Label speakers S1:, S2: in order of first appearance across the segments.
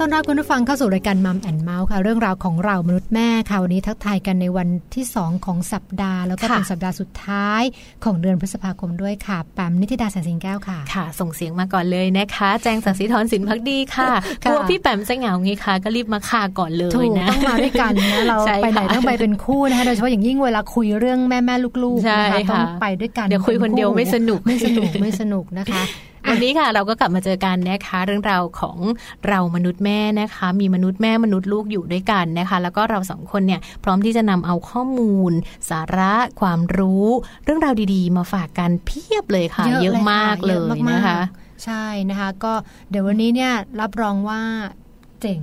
S1: ต้อนรับคุณผู้ฟังเข้าสู่รายการมัมแอนเมาส์ค่ะ เรื่องราวของเรามนุษย์แม่ค่ะ วันนี้ทักทายกันในวันที่ 2 ของสัปดาห์ แล้วก็เป็นสัปดาห์สุดท้ายของเดือนพฤษภาคมด้วยค่ะแปมนิติดาแสงสิงแก้วค่ะ
S2: ค่ะ ส่งเสียงมาก่อนเลยนะคะ แจงสังสีทรสินพักดีค่ะกลัวพี่แปมจะเหงาไงคะก็รีบมาค่าก่อนเลย
S1: นะต้องมาด้วยกันนะเราไปไหนต้องไปเป็นคู่นะคะโดยเฉพาะอย่างยิ่งเวลาคุยเรื่องแม่แม่ลูกๆนะคะต้องไปด้วยกัน
S2: เดี๋ยวคุยคนเดียวไม่สนุก
S1: ไม่สนุกไม่สนุกนะคะ
S2: วันนี้ค่ะเราก็กลับมาเจอกันนะคะ เรื่องราวของเรามนุษย์แม่นะคะ มีมนุษย์แม่มนุษย์ลูกอยู่ด้วยกันนะคะ แล้วก็เราสองคนเนี่ยพร้อมที่จะนำเอาข้อมูล สาระความรู้ เรื่องราวดีๆ มาฝากกันเพียบเลยค่ะ เยอะมากเลยนะคะ
S1: ใช่นะคะ ก็เดี๋ยววันนี้เนี่ยรับรองว่าเจ๋ง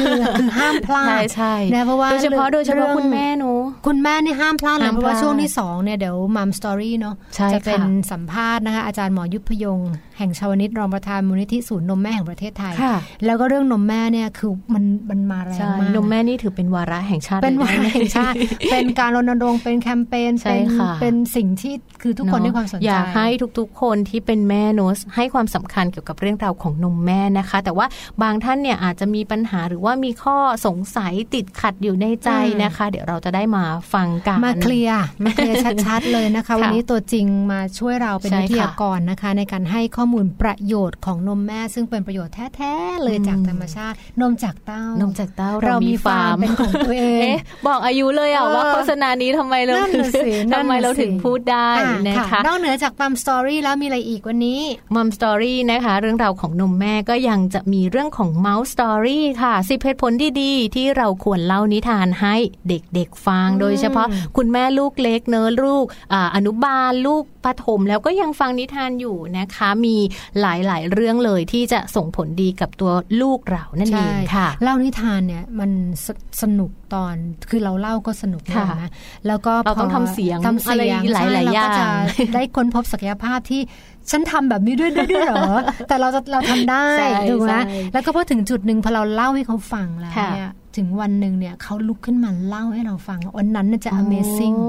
S1: คือคือห้ามพลาด
S2: ใช่ใช่
S1: นะเพราะว่า
S2: โดยเฉพาะโดยเฉพาะ
S1: รื่อง
S2: คุณแม่หนู
S1: คุณแม่นี่ห้ามพลาดเลย
S2: ห้าม
S1: เพราะว่า
S2: พลาด
S1: ช่วงที่สองเนี่ยเดี๋ยวมัมสตอรี่เนาะ
S2: ใช่
S1: จะเป็น
S2: ค่ะ
S1: สัมภาษณ์นะคะอาจารย์หมอยุทธพยงแห่งชาวนิตรองประธานมูลนิธิศูนย์นมแม่แห่งประเทศไทย
S2: ค่ะ
S1: แล้วก็เรื่องนมแม่เนี่ยคือมันมันมาแรง
S2: ใช่
S1: มาก
S2: นมแม่นี่ถือเป็นวาระแห่งชาติ
S1: เป็นวา
S2: ลย
S1: ระ
S2: นะ
S1: แห่งชาติ เป็นการรณรงค์เป็นแคมเปญ
S2: ใช่
S1: เป็น
S2: ค่ะ
S1: เป็นสิ่งที่คือทุกคนให้ความสนใจ
S2: อยากให้ทุกๆ คนที่เป็นแม่เนอะให้ความสำคัญเกี่ยวกับเรื่องราวของนมแม่นะคะ แต่ว่าบางท่านเนี่ยอาจจะมีปัญหาหรือว่ามีข้อสงสัยติดขัดอยู่ในใจนะคะ เดี๋ยวเราจะได้มาฟังกัน
S1: มาเคลียร์มาเคลียร์ชัดๆเลยนะคะ วันนี้ตัวจริงมาช่วยเราเป็น
S2: ใช่
S1: วิ
S2: ค่ะวิ
S1: ทยากรนะคะ ในการให้ข้อมูลประโยชน์ของนมแม่ ซึ่งเป็นประโยชน์แท้ๆเลย
S2: อืม
S1: จากธรรมชาติ นมจากเต้าน
S2: มจากเต้า
S1: เรามีฟาร์มเป็นของตัวเอง
S2: เอ๊ะบอกอายุเลยอะ
S1: เออ
S2: ว่าโฆษณานี้ทำไมเรา
S1: นั่นน่ะสินั่นน่ะ
S2: ทำไมเราถึง
S1: สิ
S2: พูดได้
S1: อะ
S2: นะคะ
S1: นอกเหนือจาก mom story แล้วมีอะไรอีกวันนี้
S2: mom story นะคะ เรื่องราวของนมแม่ก็ยังจะมีเรื่องของ mouth story ค่ะสิบเหตุผลดีๆ ที่เราควรเล่านิทานให้เด็กๆฟัง
S1: อืม
S2: โดยเฉพาะคุณแม่ลูกเล็กเนอะลูกอ่าอนุบาลลูกปฐมแล้วก็ยังฟังนิทานอยู่นะคะ มีหลายๆ เรื่องเลยที่จะส่งผลดีกับตัวลูกเรานั่นเองค่ะ
S1: เล่านิทานเนี่ยมันสสนุกตอนคือเราเล่าก็สนุก
S2: ค่ะ
S1: นะแล้วก็
S2: เราต้อง
S1: พ
S2: ทำเสียง
S1: ทำเสียง
S2: อะไรหลายๆ
S1: ใช่เรก็จะ
S2: อย่าง
S1: ได้ค้นพบศักยภาพที่ ฉันทำแบบนี้ด้วยด้วยด้วยเหรอ แต่เราจะเราทำได้
S2: ใช่
S1: ถูกไหม
S2: ใช่
S1: แล้วก็พอถึงจุดหนึ่งพอเราเล่าให้เขาฟังแล้ว
S2: ค่ะ
S1: เนี่ยถึงวันหนึ่งเนี่ยเขาลุกขึ้นมาเล่าให้เราฟังวันนั้นน่ะจะ amazing
S2: โอ้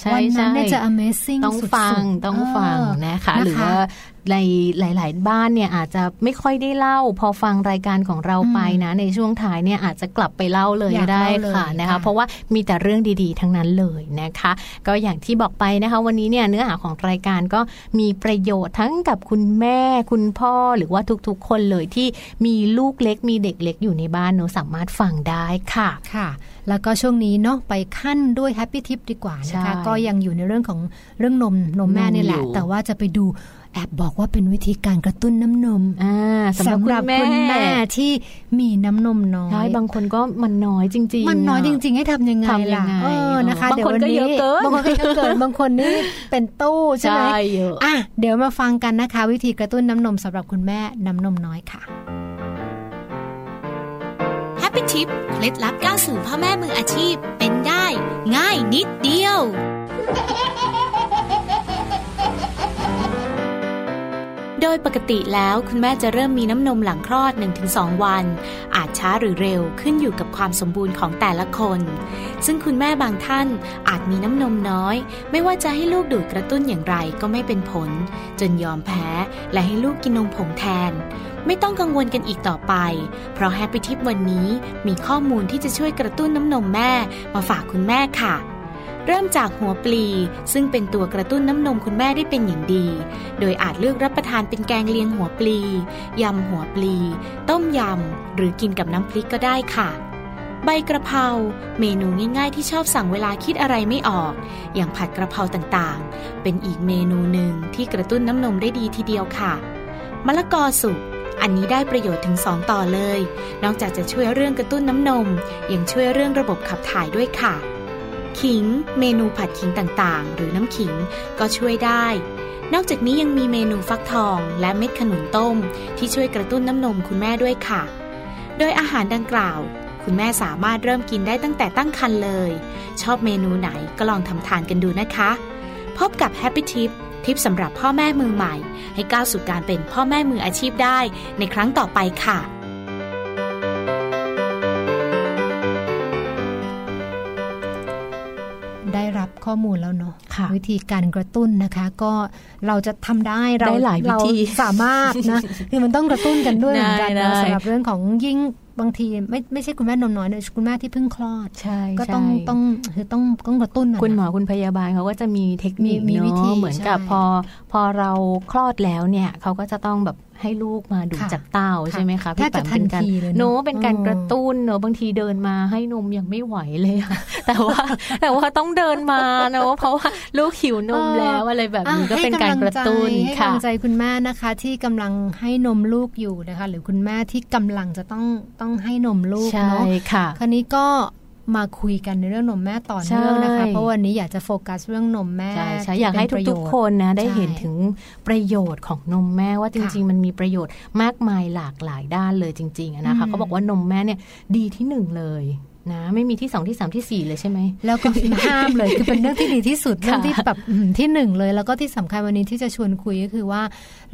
S2: ใช่
S1: วันนั้น
S2: ใช่
S1: เนี่ยจะ amazing
S2: ต้อง
S1: สุดๆ
S2: ฟังต้องฟัง
S1: เออ
S2: นะคะ
S1: นะคะ
S2: หรือว่าในหลาย ๆ บ้านเนี่ยอาจจะไม่ค่อยได้เล่า พอฟังรายการของเราไปนะในช่วงท้ายเนี่ยอาจจะกลับไปเล่าเลย
S1: อยาก
S2: ได้
S1: เล่าเลย
S2: ค่ะนะคะ
S1: ค่ะ
S2: เพราะว่ามีแต่เรื่องดี ๆ ทั้งนั้นเลยนะคะ ก็อย่างที่บอกไปนะคะ วันนี้เนี่ยเนื้อหาของรายการก็มีประโยชน์ทั้งกับคุณแม่ คุณพ่อหรือว่าทุก ๆ คนเลยที่มีลูกเล็กมีเด็กเล็กอยู่ในบ้านหนูสามารถฟังได้ค่ะ
S1: ค่ะ แล้วก็ช่วงนี้เนาะไปขั้นด้วยแฮปปี้ทิปดีกว่านะคะ
S2: ใช่
S1: ก็ยังอยู่ในเรื่องของเรื่องนมนมแม่นี่แหละ
S2: นมอยู่
S1: แต่ว่าจะไปดู แอบบอกว่าเป็นวิธีการกระตุ้นน้ำนม
S2: อ่าสำหรับคุณแม่
S1: คุณแม่ที่มีน้ำนมน้อย
S2: ใช่บางคนก็มันน้อยจริง ๆ
S1: มันน้อยะจริง ๆ ให้ทำยังไง
S2: ทำยั
S1: ล่ะ
S2: งไง
S1: เออนะคะ
S2: บางคนก็
S1: ดี๋ววั
S2: เยอะเกิน
S1: บางคนก็เยอะเกินบางคนนี่เป็นตู้ใช่ไหม
S2: ใช่เยอะ
S1: อะเดี๋ยวมาฟังกันนะคะ วิธีกระตุ้นน้ำนมสำหรับคุณแม่น้ำนมน้อยค่ะ
S3: แฮปปี้ทิปเคล็ดลับก้าวสู่พ่อแม่มืออาชีพเป็นได้ ง่ายนิดเดียว โดยปกติแล้วคุณแม่จะเริ่มมีน้ำนมหลังคลอด 1-2 วัน อาจช้าหรือเร็วขึ้นอยู่กับความสมบูรณ์ของแต่ละคน ซึ่งคุณแม่บางท่านอาจมีน้ำนมน้อย ไม่ว่าจะให้ลูกดูดกระตุ้นอย่างไรก็ไม่เป็นผล จนยอมแพ้และให้ลูกกินนมผงแทน ไม่ต้องกังวลกันอีกต่อไป เพราะแฮปปี้ทิปวันนี้มีข้อมูลที่จะช่วยกระตุ้นน้ำนมแม่มาฝากคุณแม่ค่ะ เริ่มจากหัวปลี ซึ่งเป็นตัวกระตุ้นน้ำนมคุณแม่ได้เป็นอย่างดี โดยอาจเลือกรับประทานเป็นแกงเลียงหัวปลี ยำหัวปลี ต้มยำ หรือกินกับน้ำพริกก็ได้ค่ะ ใบกระเพรา เมนูง่ายๆ ที่ชอบสั่งเวลาคิดอะไรไม่ออก อย่างผัดกระเพราต่างๆ เป็นอีกเมนูหนึ่งที่กระตุ้นน้ำนมได้ดีทีเดียวค่ะ มะละกอสุกอันนี้ได้ประโยชน์ถึง 2 ต่อเลย นอกจากจะช่วยเรื่องกระตุ้นน้ำนม ยังช่วยเรื่องระบบขับถ่ายด้วยค่ะ ขิง เมนูผัดขิงต่างๆ หรือน้ำขิงก็ช่วยได้ นอกจากนี้ยังมีเมนูฟักทองและเม็ดขนุนต้ม ที่ช่วยกระตุ้นน้ำนมคุณแม่ด้วยค่ะ โดยอาหารดังกล่าว คุณแม่สามารถเริ่มกินได้ตั้งแต่ตั้งครรภ์เลย ชอบเมนูไหนก็ลองทำทานกันดูนะคะ พบกับ Happy Tip ทิปสำหรับพ่อแม่มือใหม่ ให้ก้าวสู่การเป็นพ่อแม่มืออาชีพได้ในครั้งต่อไปค่ะ
S1: ข้อมูลแล้วเนาะ
S2: ค่ะ
S1: วิธีการกระตุ้นนะคะ ก็เราจะทำได้เรา
S2: ได้หลายวิธี
S1: เราสามารถนะคือมันต้องกระตุ้นกันด้วยเหมือนกัน
S2: ได้
S1: นะ
S2: ได้
S1: สำหรับเรื่องของยิ่งบางทีไม่ไม่ใช่คุณแม่นมน้อยนะคุณแม่ที่เพิ่งคลอด
S2: ใช่
S1: ก็ต้อง
S2: ใช่
S1: ต้องคือต้องต้องกระตุ้นนะ
S2: คุณหมอคุณพยาบาลเขาก็จะมีเทคนิค
S1: มีมีวิธี
S2: เนาะเหมือนกับ
S1: ใช่
S2: พอ พอเราคลอดแล้วเนี่ยเขาก็จะต้องแบบ ให้ลูกมาดูด
S1: ค่ะ
S2: จากเต้า
S1: ค่ะ
S2: ใช่ไหมคะ
S1: แทบจะ
S2: พี่แปมเป็นการ
S1: ทันทีเลยเนอะ
S2: โน้เป็นการ
S1: อืม
S2: กระตุ้นเนอะบางทีเดินมาให้นมยังไม่ไหวเลยค่ะแต่ว่าแต่ว่าต้องเดินมาเนอะเพราะว่าลูกหิวนมแล้วอะไรแบบนี้ก็เป็นการกระตุ้น
S1: ให้
S2: ค่ะ
S1: กำลังใจคุณแม่นะคะ ที่กำลังให้นมลูกอยู่นะคะ หรือคุณแม่ที่กำลังจะต้องต้องให้นมลูก
S2: ใช่
S1: เนาะ
S2: ค่ะ
S1: คราวนี้ก็ มาคุยกันในเรื่องนมแม่ต่อเนื่องนะคะ
S2: ใช่
S1: เพราะวันนี้อยากจะโฟกัสเรื่องนมแม่
S2: ใช่ใช่
S1: ที่
S2: อยากให้
S1: เป็นประโย
S2: ทุก
S1: ช
S2: ๆคนนะได้
S1: ใช่
S2: เห็นถึงประโยชน์ของนมแม่ว่าจริง ๆ มันมีประโยชน์มากมายหลากหลายด้านเลยจริงๆอะนะคะ
S1: อืม
S2: เขาบอกว่านมแม่เนี่ยดีที่หนึ่งเลย นะไม่มีที่สองที่สามที่สี่เลยใช่ไหม
S1: แล้วก็ห้ามเลยคือเป็นเรื่องที่ดีที่สุด
S2: ค่ะ
S1: เรื่องที่แบบอืมที่หนึ่งเลย แล้วก็ที่สำคัญวันนี้ที่จะชวนคุยก็คือว่า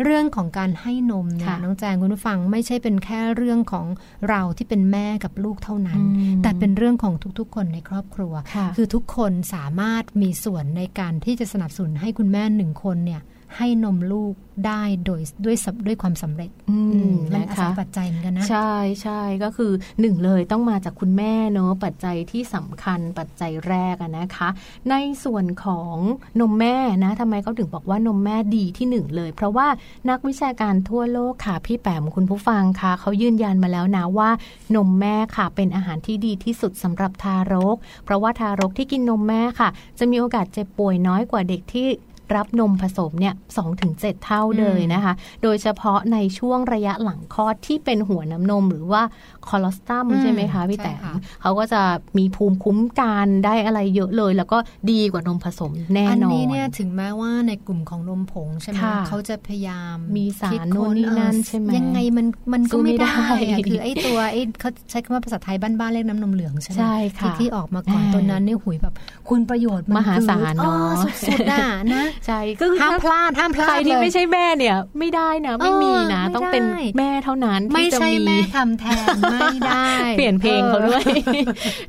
S1: เรื่องของการให้นมเนี่ย
S2: ค่ะ
S1: น้องแจงคุณผู้ฟังไม่ใช่เป็นแค่เรื่องของเราที่เป็นแม่กับลูกเท่านั้น
S2: อืม
S1: แต่เป็นเรื่องของทุกๆ คนในครอบครัว
S2: ค่ะ
S1: คือทุกคนสามารถมีส่วนในการที่จะสนับสนุนให้คุณแม่หนึ่งคนเนี่ย ให้นมลูกได้โดยด้วยสำด้วยความสำเร็จ
S2: อื
S1: อื
S2: ม
S1: มมัน
S2: นะ
S1: อาศั
S2: คะ
S1: ยปัจจัยเหมือนกันนะ
S2: ใช่ใช่ก็คือหนึ่งเลยต้องมาจากคุณแม่เนอะปัจจัยที่สำคัญปัจจัยแรกอะนะคะ ในส่วนของนมแม่นะทำไมเขาถึงบอกว่านมแม่ดีที่หนึ่งเลย เพราะว่านักวิชาการทั่วโลกค่ะพี่แปมคุณผู้ฟังค่ะเขายืนยันมาแล้วนะว่านมแม่ค่ะเป็นอาหารที่ดีที่สุดสำหรับทารก เพราะว่าทารกที่กินนมแม่ค่ะ จะมีโอกาสเจ็บป่วยน้อยกว่าเด็กที่ รับนมผสมเนี่ยสองถึงเจ็ดเท่าเลยนะคะ โดยเฉพาะในช่วงระยะหลังคลอดที่เป็นหัวน้ำนมหรือว่า คอลอสตัม
S1: อืม
S2: ใช่ไหมคะพี่
S1: ใช่
S2: แต่
S1: ค่ะ
S2: เขาก็จะมีภูมิคุ้มกันได้อะไรเยอะเลย แล้วก็ดีกว่านมผสมแน่
S1: อัน
S2: นอน
S1: นี้เนี่ยถึงแม้ว่าในกลุ่มของนมผงใช่ไหม
S2: ค่ะ
S1: เขาจะพยายาม
S2: มีสาร
S1: คิด
S2: นู่นนี่
S1: ค้
S2: นั่น
S1: เออ
S2: ใช่ไหม
S1: ยังไงมันมันก็
S2: สู้ไม่
S1: ไม่ได้
S2: ได้
S1: อะคือไอ้ตัวไอ้เขาใช้คำว่าภาษาไทยบ้านๆเรียกน้ำนมเหลืองใช่ไหม
S2: ใช่ค่ะ
S1: ที่ที่ออกมาก่อน
S2: อ่า
S1: ตัวนั้นเนี่ยหุยแบบคุณประโยชน์น
S2: มหาศาล
S1: คือ
S2: เนอะ
S1: อ๋อสุดๆอะนะ
S2: ใช่ก็คือ
S1: ห้าม
S2: ถ้า
S1: พลาดห้ามพลา
S2: ใคร
S1: ด
S2: ที่
S1: เลย
S2: ไม่ใช่แม่เนี่ย ไม่ได้นะ ไม่มีนะ
S1: เออไม่
S2: ต้องเป็น
S1: ได้
S2: แม่เท่านั้นที่
S1: ไม่
S2: จะ
S1: ใช่
S2: มี
S1: แม่ทำแทนไม่ได้
S2: เปลี่ยนเพลงเขาด้วย
S1: ออ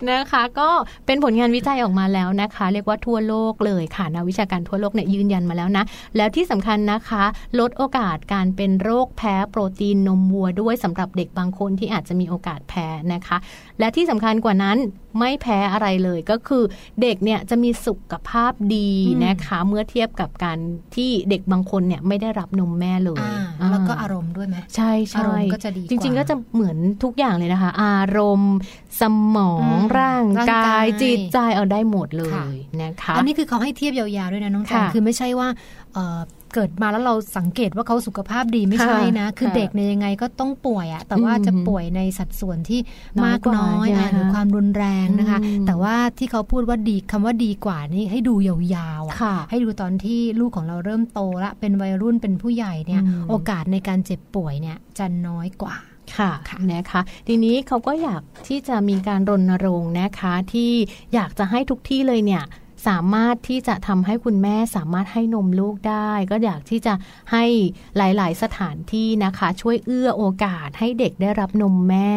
S2: นะคะ ก็เป็นผลงานวิจัยออกมาแล้วนะคะ เรียกว่าทั่วโลกเลยค่ะนักวิชาการทั่วโลกเนี่ยยืนยันมาแล้วนะ แล้วที่สำคัญนะคะ ลดโอกาสการเป็นโรคแพ้โปรตีนนมวัวด้วยสำหรับเด็กบางคนที่อาจจะมีโอกาสแพ้นะคะ และที่สำคัญกว่านั้นไม่แพ้อะไรเลยก็คือเด็กเนี่ยจะมีสุขภาพดีนะคะ เมื่อเทียบกับการที่เด็กบางคนเนี่ยไม่ได้รับนมแม่เลย
S1: อ่าแล้ว ก็อารมณ์ด้วยไหม
S2: ใช่ใช่
S1: อารมณ์ก็จะดีกว่า
S2: จริง ๆ ก็จะเหมือนทุกอย่างเลยนะคะ อารมณ์ สมอง
S1: อืม
S2: ร่าง
S1: ร่าง
S2: กากา
S1: ย
S2: ยจิตใจเอาได้หมดเล
S1: ค่ะ
S2: ยนะคะ
S1: อันนี้คือเขาให้เทียบยาวๆด้วยนะน้องแจง
S2: ค่ะ
S1: คือไม่ใช่ว่า เอ่อเกิดมาแล้วเราสังเกตว่าเขาสุขภาพดีไม่ใช่นะ
S2: ค่ะ
S1: คือ
S2: ค่ะ
S1: เด็กเนี่ยยังไงก็ต้องป่วยอะแต่ว่า
S2: อืม
S1: จะป่วยในสัดส่วนที่
S2: น้อย
S1: มาก
S2: กว่า
S1: น้อย
S2: ใช่ไหม
S1: อะหรือ
S2: คะ
S1: ความรุนแรงนะคะ
S2: อืม
S1: แต่ว่าที่เขาพูดว่าดีคำว่าดีกว่านี่ให้ดูยาวๆอะ
S2: ค่ะ
S1: ให้ดูตอนที่ลูกของเราเริ่มโตละเป็นวัยรุ่นเป็นผู้ใหญ่เนี่ย
S2: อืม
S1: โอกาสในการเจ็บป่วยเนี่ยจะน้อยกว่า
S2: ค่ะ
S1: ค่ะ
S2: นะคะทีนี้เขาก็อยากที่จะมีการรณรงค์นะคะที่อยากจะให้ทุกที่เลยเนี่ย สามารถที่จะทำให้คุณแม่สามารถให้นมลูกได้ ก็อยากที่จะให้หลาย ๆ สถานที่นะคะ ช่วยเอื้อโอกาสให้เด็กได้รับนมแม่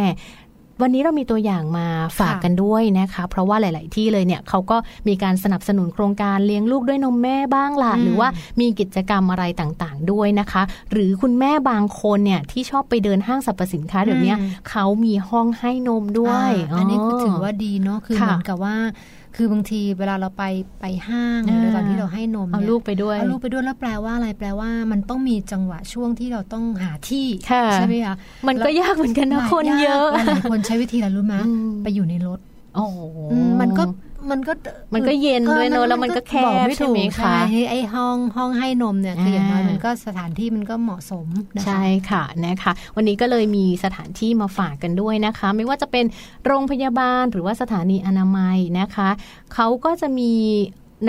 S2: วันนี้เรามีตัวอย่างมาฝาก
S1: ค่ะ
S2: กันด้วยนะคะ เพราะว่าหลาย ๆ ที่เลยเนี่ยเขาก็มีการสนับสนุนโครงการเลี้ยงลูกด้วยนมแม่บ้างล่ะ
S1: อืม
S2: หรือว่ามีกิจกรรมอะไรต่าง ๆ ด้วยนะคะ หรือคุณแม่บางคนเนี่ยที่ชอบไปเดินห้างสรรพสินค้าเดี๋ยวเนี้ย
S1: อืม
S2: เขามีห้องให้นมด้วย
S1: อ่าอันนี้คือถือว่าดีเนาะคือ
S2: ค่ะ
S1: เหมือนกับว่า คือบางทีเวลาเราไปไปห้าง
S2: อ่า
S1: หรือตอนที่เราให้นม
S2: เอา
S1: นี่ย
S2: ลูกไปด้วย
S1: เอาลูกไปด้วยแล้วแปลว่าอะไรแปลว่ามันต้องมีจังหวะช่วงที่เราต้องหาที่
S2: ค่ะ
S1: ใช่ไหมคะ
S2: มันก็ยากเหมือนกันนะคนเยอะ
S1: หลายคนใช้วิธีอะไรรู้ไหม
S2: อืม
S1: ไปอยู่ในรถ
S2: โอ้โห
S1: อืมมันก็ มันก็
S2: มันก็เย็นด้วยเนอะ
S1: ออ
S2: แล้วมันก็แคบ
S1: บอกไม่ถูก
S2: ใช่ไหมคะ
S1: ใช่ไอ้ห้องห้องให้นมเนี่ยคืออย่างน้อย
S2: อ่ามั
S1: มันก็สถานที่มันก็เหมาะสมนะคะ
S2: ใช่ค่ะนะคะ วันนี้ก็เลยมีสถานที่มาฝากกันด้วยนะคะ ไม่ว่าจะเป็นโรงพยาบาลหรือว่าสถานีอนามัยนะคะเขาก็จะมี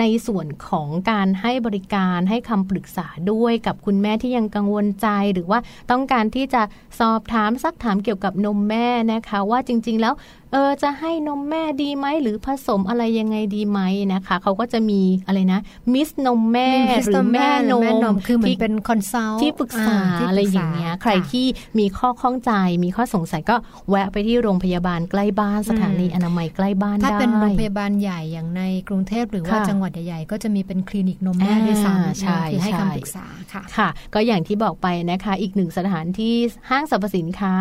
S2: ในส่วนของการให้บริการให้คำปรึกษาด้วยกับคุณแม่ที่ยังกังวลใจ หรือว่าต้องการที่จะสอบถามซักถามเกี่ยวกับนมแม่นะคะ ว่าจริง ๆ แล้ว เออจะให้นมแม่ดีไหมหรือผสมอะไรยังไงดีไหมนะคะเขาก็จะมีอะไรนะ มิสนมแม่หรือแม่น
S1: แม่น
S2: ม
S1: มคือเหมือน
S2: ที่
S1: เป็นคอนซัลท์
S2: ที่ปรึกษา
S1: ที่ป
S2: อะไร
S1: กษ
S2: อย่างเงี้ยใคร
S1: ค่ะ
S2: ที่มีข้อข้องใจ มีข้อสงสัยก็แวะไปที่โรงพยาบาลใกล้บ้านสถานีอนามัยใกล้บ้าน
S1: ถ้า
S2: ได้
S1: เป็นโรงพยาบาลใหญ่อย่างในกรุงเทพหรือว่า
S2: ค่ะ
S1: จังหวัดใหญ่ๆก็จะมีเป็นคลินิกนมแม่
S2: อ่า
S1: ด้วยซ้ำ
S2: ใช่
S1: คือให้
S2: ใช่
S1: คำปรึกษาค่ะ
S2: ค่ะ ก็อย่างที่บอกไปนะคะอีกหนึ่งสถานที่ห้างสรรพสินค้า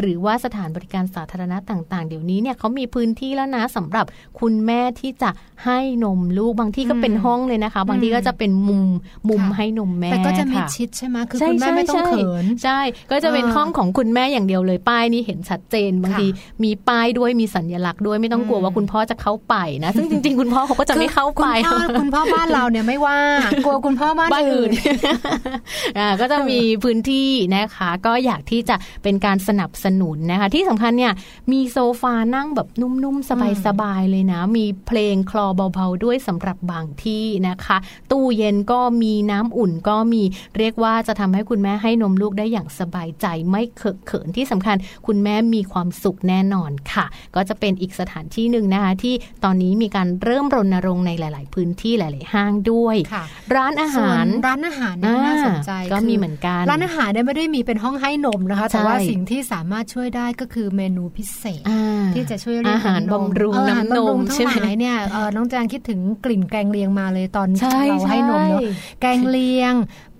S2: หรือว่าสถานบริการสาธารณะต่าง ๆ เดี๋ยวนี้เนี่ยเขามีพื้นที่แล้วนะสำหรับคุณแม่ที่จะให้นมลูกบางที่ก็เป็น
S1: อืม
S2: ห้องเลยนะคะ บางที่ก็จะเป็นมุมมุม
S1: ค่ะ
S2: ให้นมแม่
S1: แต่ก็จะมี
S2: ค่
S1: ชิดใช่ไหมคือ
S2: ใช่
S1: คุณแม่ไม่ต้อง
S2: ใช่
S1: เขิน
S2: ใช่ ก็จะเป็น
S1: อ่า
S2: ห้องของคุณแม่อย่างเดียวเลยป้ายนี่เห็นชัดเจน บาง
S1: ค่ะ
S2: ทีมีป้ายด้วยมีสัญลักษณ์ด้วยไม่ต้องกลัว
S1: อืม
S2: ว่าคุณพ่อจะเข้าไปนะซึ่งจริง ๆ คุณพ่อเขาก็จะไม่เข้าไป
S1: คุณพ่อคุณพ่อบ้านเราเนี่ยไม่ว่ากลัวคุณพ่อบ้าน
S2: บ้าน
S1: อื่
S2: อื่
S1: น
S2: นอ่าก็จะมีพื้นที่นะคะ ก็อยากที่จะเป็นการสนับสนุนนะคะ ที่สำคัญเนี่ยมีโซฟานั่งแบบนุ่มๆ สบายๆ เลยนะ มีเพลงคลอเบาๆ ด้วยสำหรับบางที่นะคะ ตู้เย็นก็มีน้ำอุ่นก็มีเรียกว่าจะทำให้คุณแม่ให้นมลูกได้อย่างสบายใจไม่เขิเขินที่สำคัญ คุณแม่มีความสุขแน่นอนค่ะ ก็จะเป็นอีกสถานที่หนึ่งนะคะ ที่ตอนนี้มีการเริ่มรณรงค์ในหลาย ๆ พื้นที่หลาย ๆ ห้างด้วย
S1: ค่ะ
S2: ร้านอาหาร
S1: ส่วนร้านอาหารเนี่ยน่าสนใจ
S2: ก็
S1: คื
S2: มีเหมือนกัน
S1: ร้านอาหารเนี่ยไม่ได้มีเป็นห้องให้นมนะคะ แต่ว่า
S2: ใช่
S1: สิ่งที่สามารถช่วยได้ก็คือเมนูพิเศษ
S2: อ่า
S1: ที่จะช่วยเรื่อง
S2: อาหาร
S1: ของนม
S2: บำรุง
S1: เอออาหาร
S2: น้ำนม
S1: บำรุง
S2: ใช่
S1: ทั้ง
S2: ไหม
S1: หลายเนี่ยเออน้องแจงคิดถึงกลิ่นแกงเลียงมาเลยตอน
S2: ใช่
S1: เราให้นมเนาะ
S2: ใช่
S1: แกงเลียง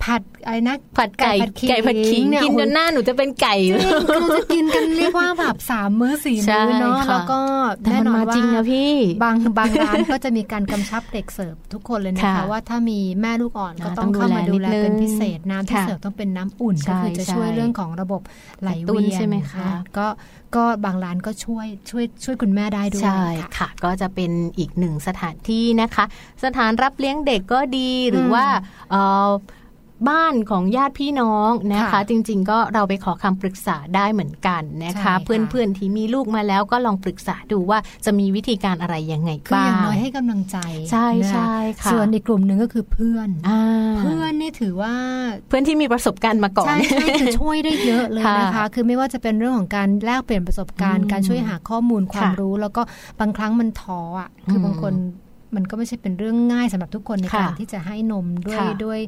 S1: ผัดอะไรนะ
S2: ผัดไก่
S1: ขิง
S2: ไก่ผัดขิง
S1: เนี่ย
S2: กินจนหน้าหนูจะเป็นไก่
S1: จริงเราจะกินกันเรียกว่าแบบสามมื้อสี่
S2: ใช่
S1: มื้อเนาะ
S2: ค่ะ
S1: แล้วก็
S2: แต่
S1: แน่
S2: มัน
S1: นอน
S2: มา
S1: ว่า
S2: จริงนะพี่
S1: บางบางร้านก็จะมีการกำชับเด็กเสิร์ฟทุกคนเลยนะคะ
S2: ค่ะ
S1: ว่าถ้ามีแม่ลูกอ่อนก็
S2: อ่า
S1: ต้องเข้ามา
S2: ต้
S1: ดู
S2: องดู
S1: แล
S2: แล
S1: เป็น
S2: นิดนึง
S1: พิเศษน้ำที่
S2: ค่ะ
S1: เสิร์ฟต้องเป็นน้ำอุ่น
S2: ใช่
S1: ก็คือจะช่วย
S2: ใช่
S1: เรื่องของระบบไหล
S2: กระตุ้น
S1: เวียน
S2: ใช่ไหมคะ
S1: นก็ก็บางร้านก็ช่วยช่วยช่วยคุณแม่ได้ด้วย
S2: ใช่
S1: ค่ะ
S2: ค่ะ ก็จะเป็นอีกหนึ่งสถานที่นะคะ สถานรับเลี้ยงเด็กก็ดีหรืออ
S1: ม
S2: ว่าเอ่อ บ้านของญาติพี่น้องนะคะ
S1: ค่ะ
S2: จริง ๆ ก็เราไปขอคำปรึกษาได้เหมือนกันนะ
S1: ใช่
S2: คะ
S1: ค่ะ
S2: เพื่อนๆที่มีลูกมาแล้วก็ลองปรึกษาดูว่าจะมีวิธีการอะไรยังไง
S1: คือ
S2: บ้า
S1: อย่าง
S2: ง
S1: น้อยให้กำลังใจ
S2: ใช่
S1: นะคะ
S2: ใช่ค่ะ
S1: ส่วนอีกกลุ่มหนึ่งก็คือเพื่อน
S2: อ่า
S1: เพื่อนนี่ถือว่า
S2: เพื่อนที่มีประสบการณ์มาก่อน
S1: ใช่ใช่คือช่วยได้เยอะเลยนะคะ
S2: ค่ะ
S1: คือไม่ว่าจะเป็นเรื่องของการแลกเปลี่ยนประสบการณ์
S2: อืม
S1: การช่วยหาข้อมูลความ
S2: ค่ะ
S1: รู้ แล้วก็บางครั้งมันท้ออะคือ
S2: ม
S1: บางคน มันก็ไม่ใช่เป็นเรื่องง่ายสำหรับทุกคนใน
S2: ค่ะ
S1: การที่จะให้นมด้วย
S2: ค่ะ
S1: ด้วย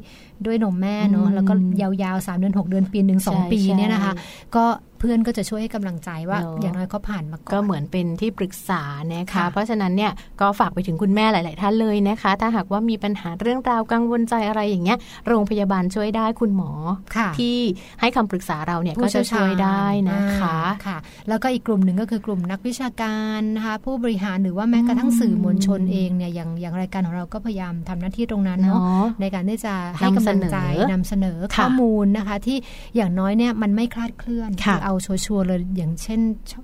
S1: ด้วยนมแม่เนาะ
S2: อืม
S1: แล้วก็ยาวๆ3เดือน 6 เดือนปีหนึ่งสอง
S2: ใช่
S1: ปี
S2: ใช่
S1: เนี่ยนะคะ ก็ เพื่อนก็จะช่วยให้กำลังใจว่า
S2: เนอะ
S1: อย่างน้อยเขาผ่านมาก่อน
S2: ก็เหมือนเป็นที่ปรึกษานะคะ
S1: ค่ะ
S2: เพราะฉะนั้นเนี่ยก็ฝากไปถึงคุณแม่หลาย ๆ ท่านเลยนะคะ ถ้าหากว่ามีปัญหาเรื่องราวกังวลใจอะไรอย่างเงี้ย โรงพยาบาลช่วยได้คุณหมอ
S1: ค่ะ
S2: ที่ให้คำปรึกษาเราเนี่ยก็
S1: ผู้
S2: จะ
S1: เชี่ยวชาญ
S2: ช่วยได้นะคะ
S1: อ่าค่ะ แล้วก็อีกกลุ่มหนึ่งก็คือกลุ่มนักวิชาการนะคะผู้บริหารหรือว่าแม้กระทั่งสื่อมวลชนเองเนี่ยอย่างอย่างรายการของเราก็พยายามทำหน้าที่ตรงนั้นเนาะ
S2: เนาะ
S1: ในการที่จะให้กำลังใจ
S2: นำเสนอนำ
S1: เสนอ
S2: ค่ะ
S1: ข้อมูลนะคะ ที่อย่างน้อยเนี่ยมันไม่คลาดเคลื่อน
S2: ค่ะ
S1: เอาชัวร์ๆเลยอย่างเช่น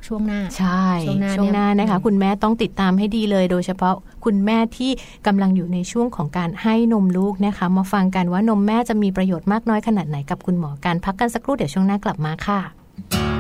S1: ช่วงหน้า
S2: ใช่
S1: ช่วงหน้า
S2: ช่วงหน้า
S1: เนี่ย
S2: นะคะ คุณแม่ต้องติดตามให้ดีเลย โดยเฉพาะคุณแม่ที่กำลังอยู่ในช่วงของการให้นมลูกนะคะ มาฟังกันว่านมแม่จะมีประโยชน์มากน้อยขนาดไหนกับคุณหมอการพักกันสักครู่เดี๋ยวช่วงหน้ากลับมาค่ะ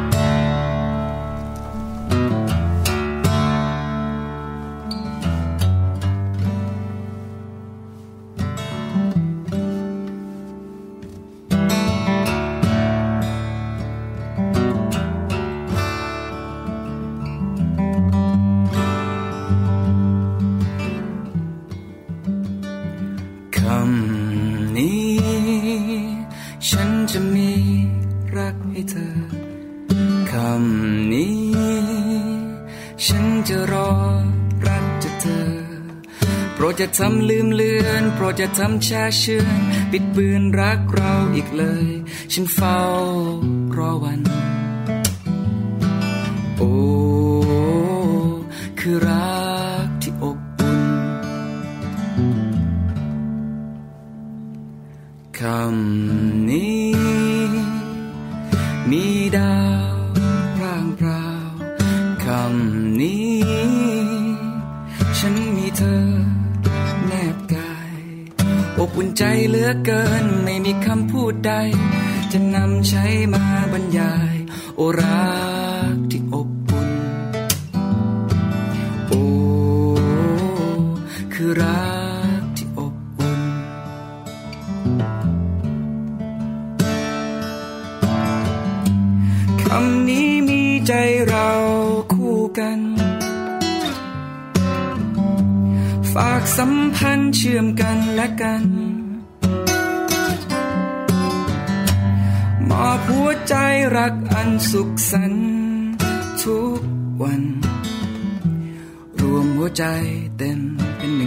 S4: ทำลืมเลือน โปรดอย่าทำชาเชื่อนปิดปืนรักเราอีกเลย ฉันเฝ้ารอวัน คือรักที่อบอุ่น คำนี้มีใจเราคู่กัน ฝากสัมพันธ์เชื่อมกันและกันมอบหัวใจรักอันสุขสันต์ทุกวัน รวมหัวใจเต็มเป็นหนึ่ง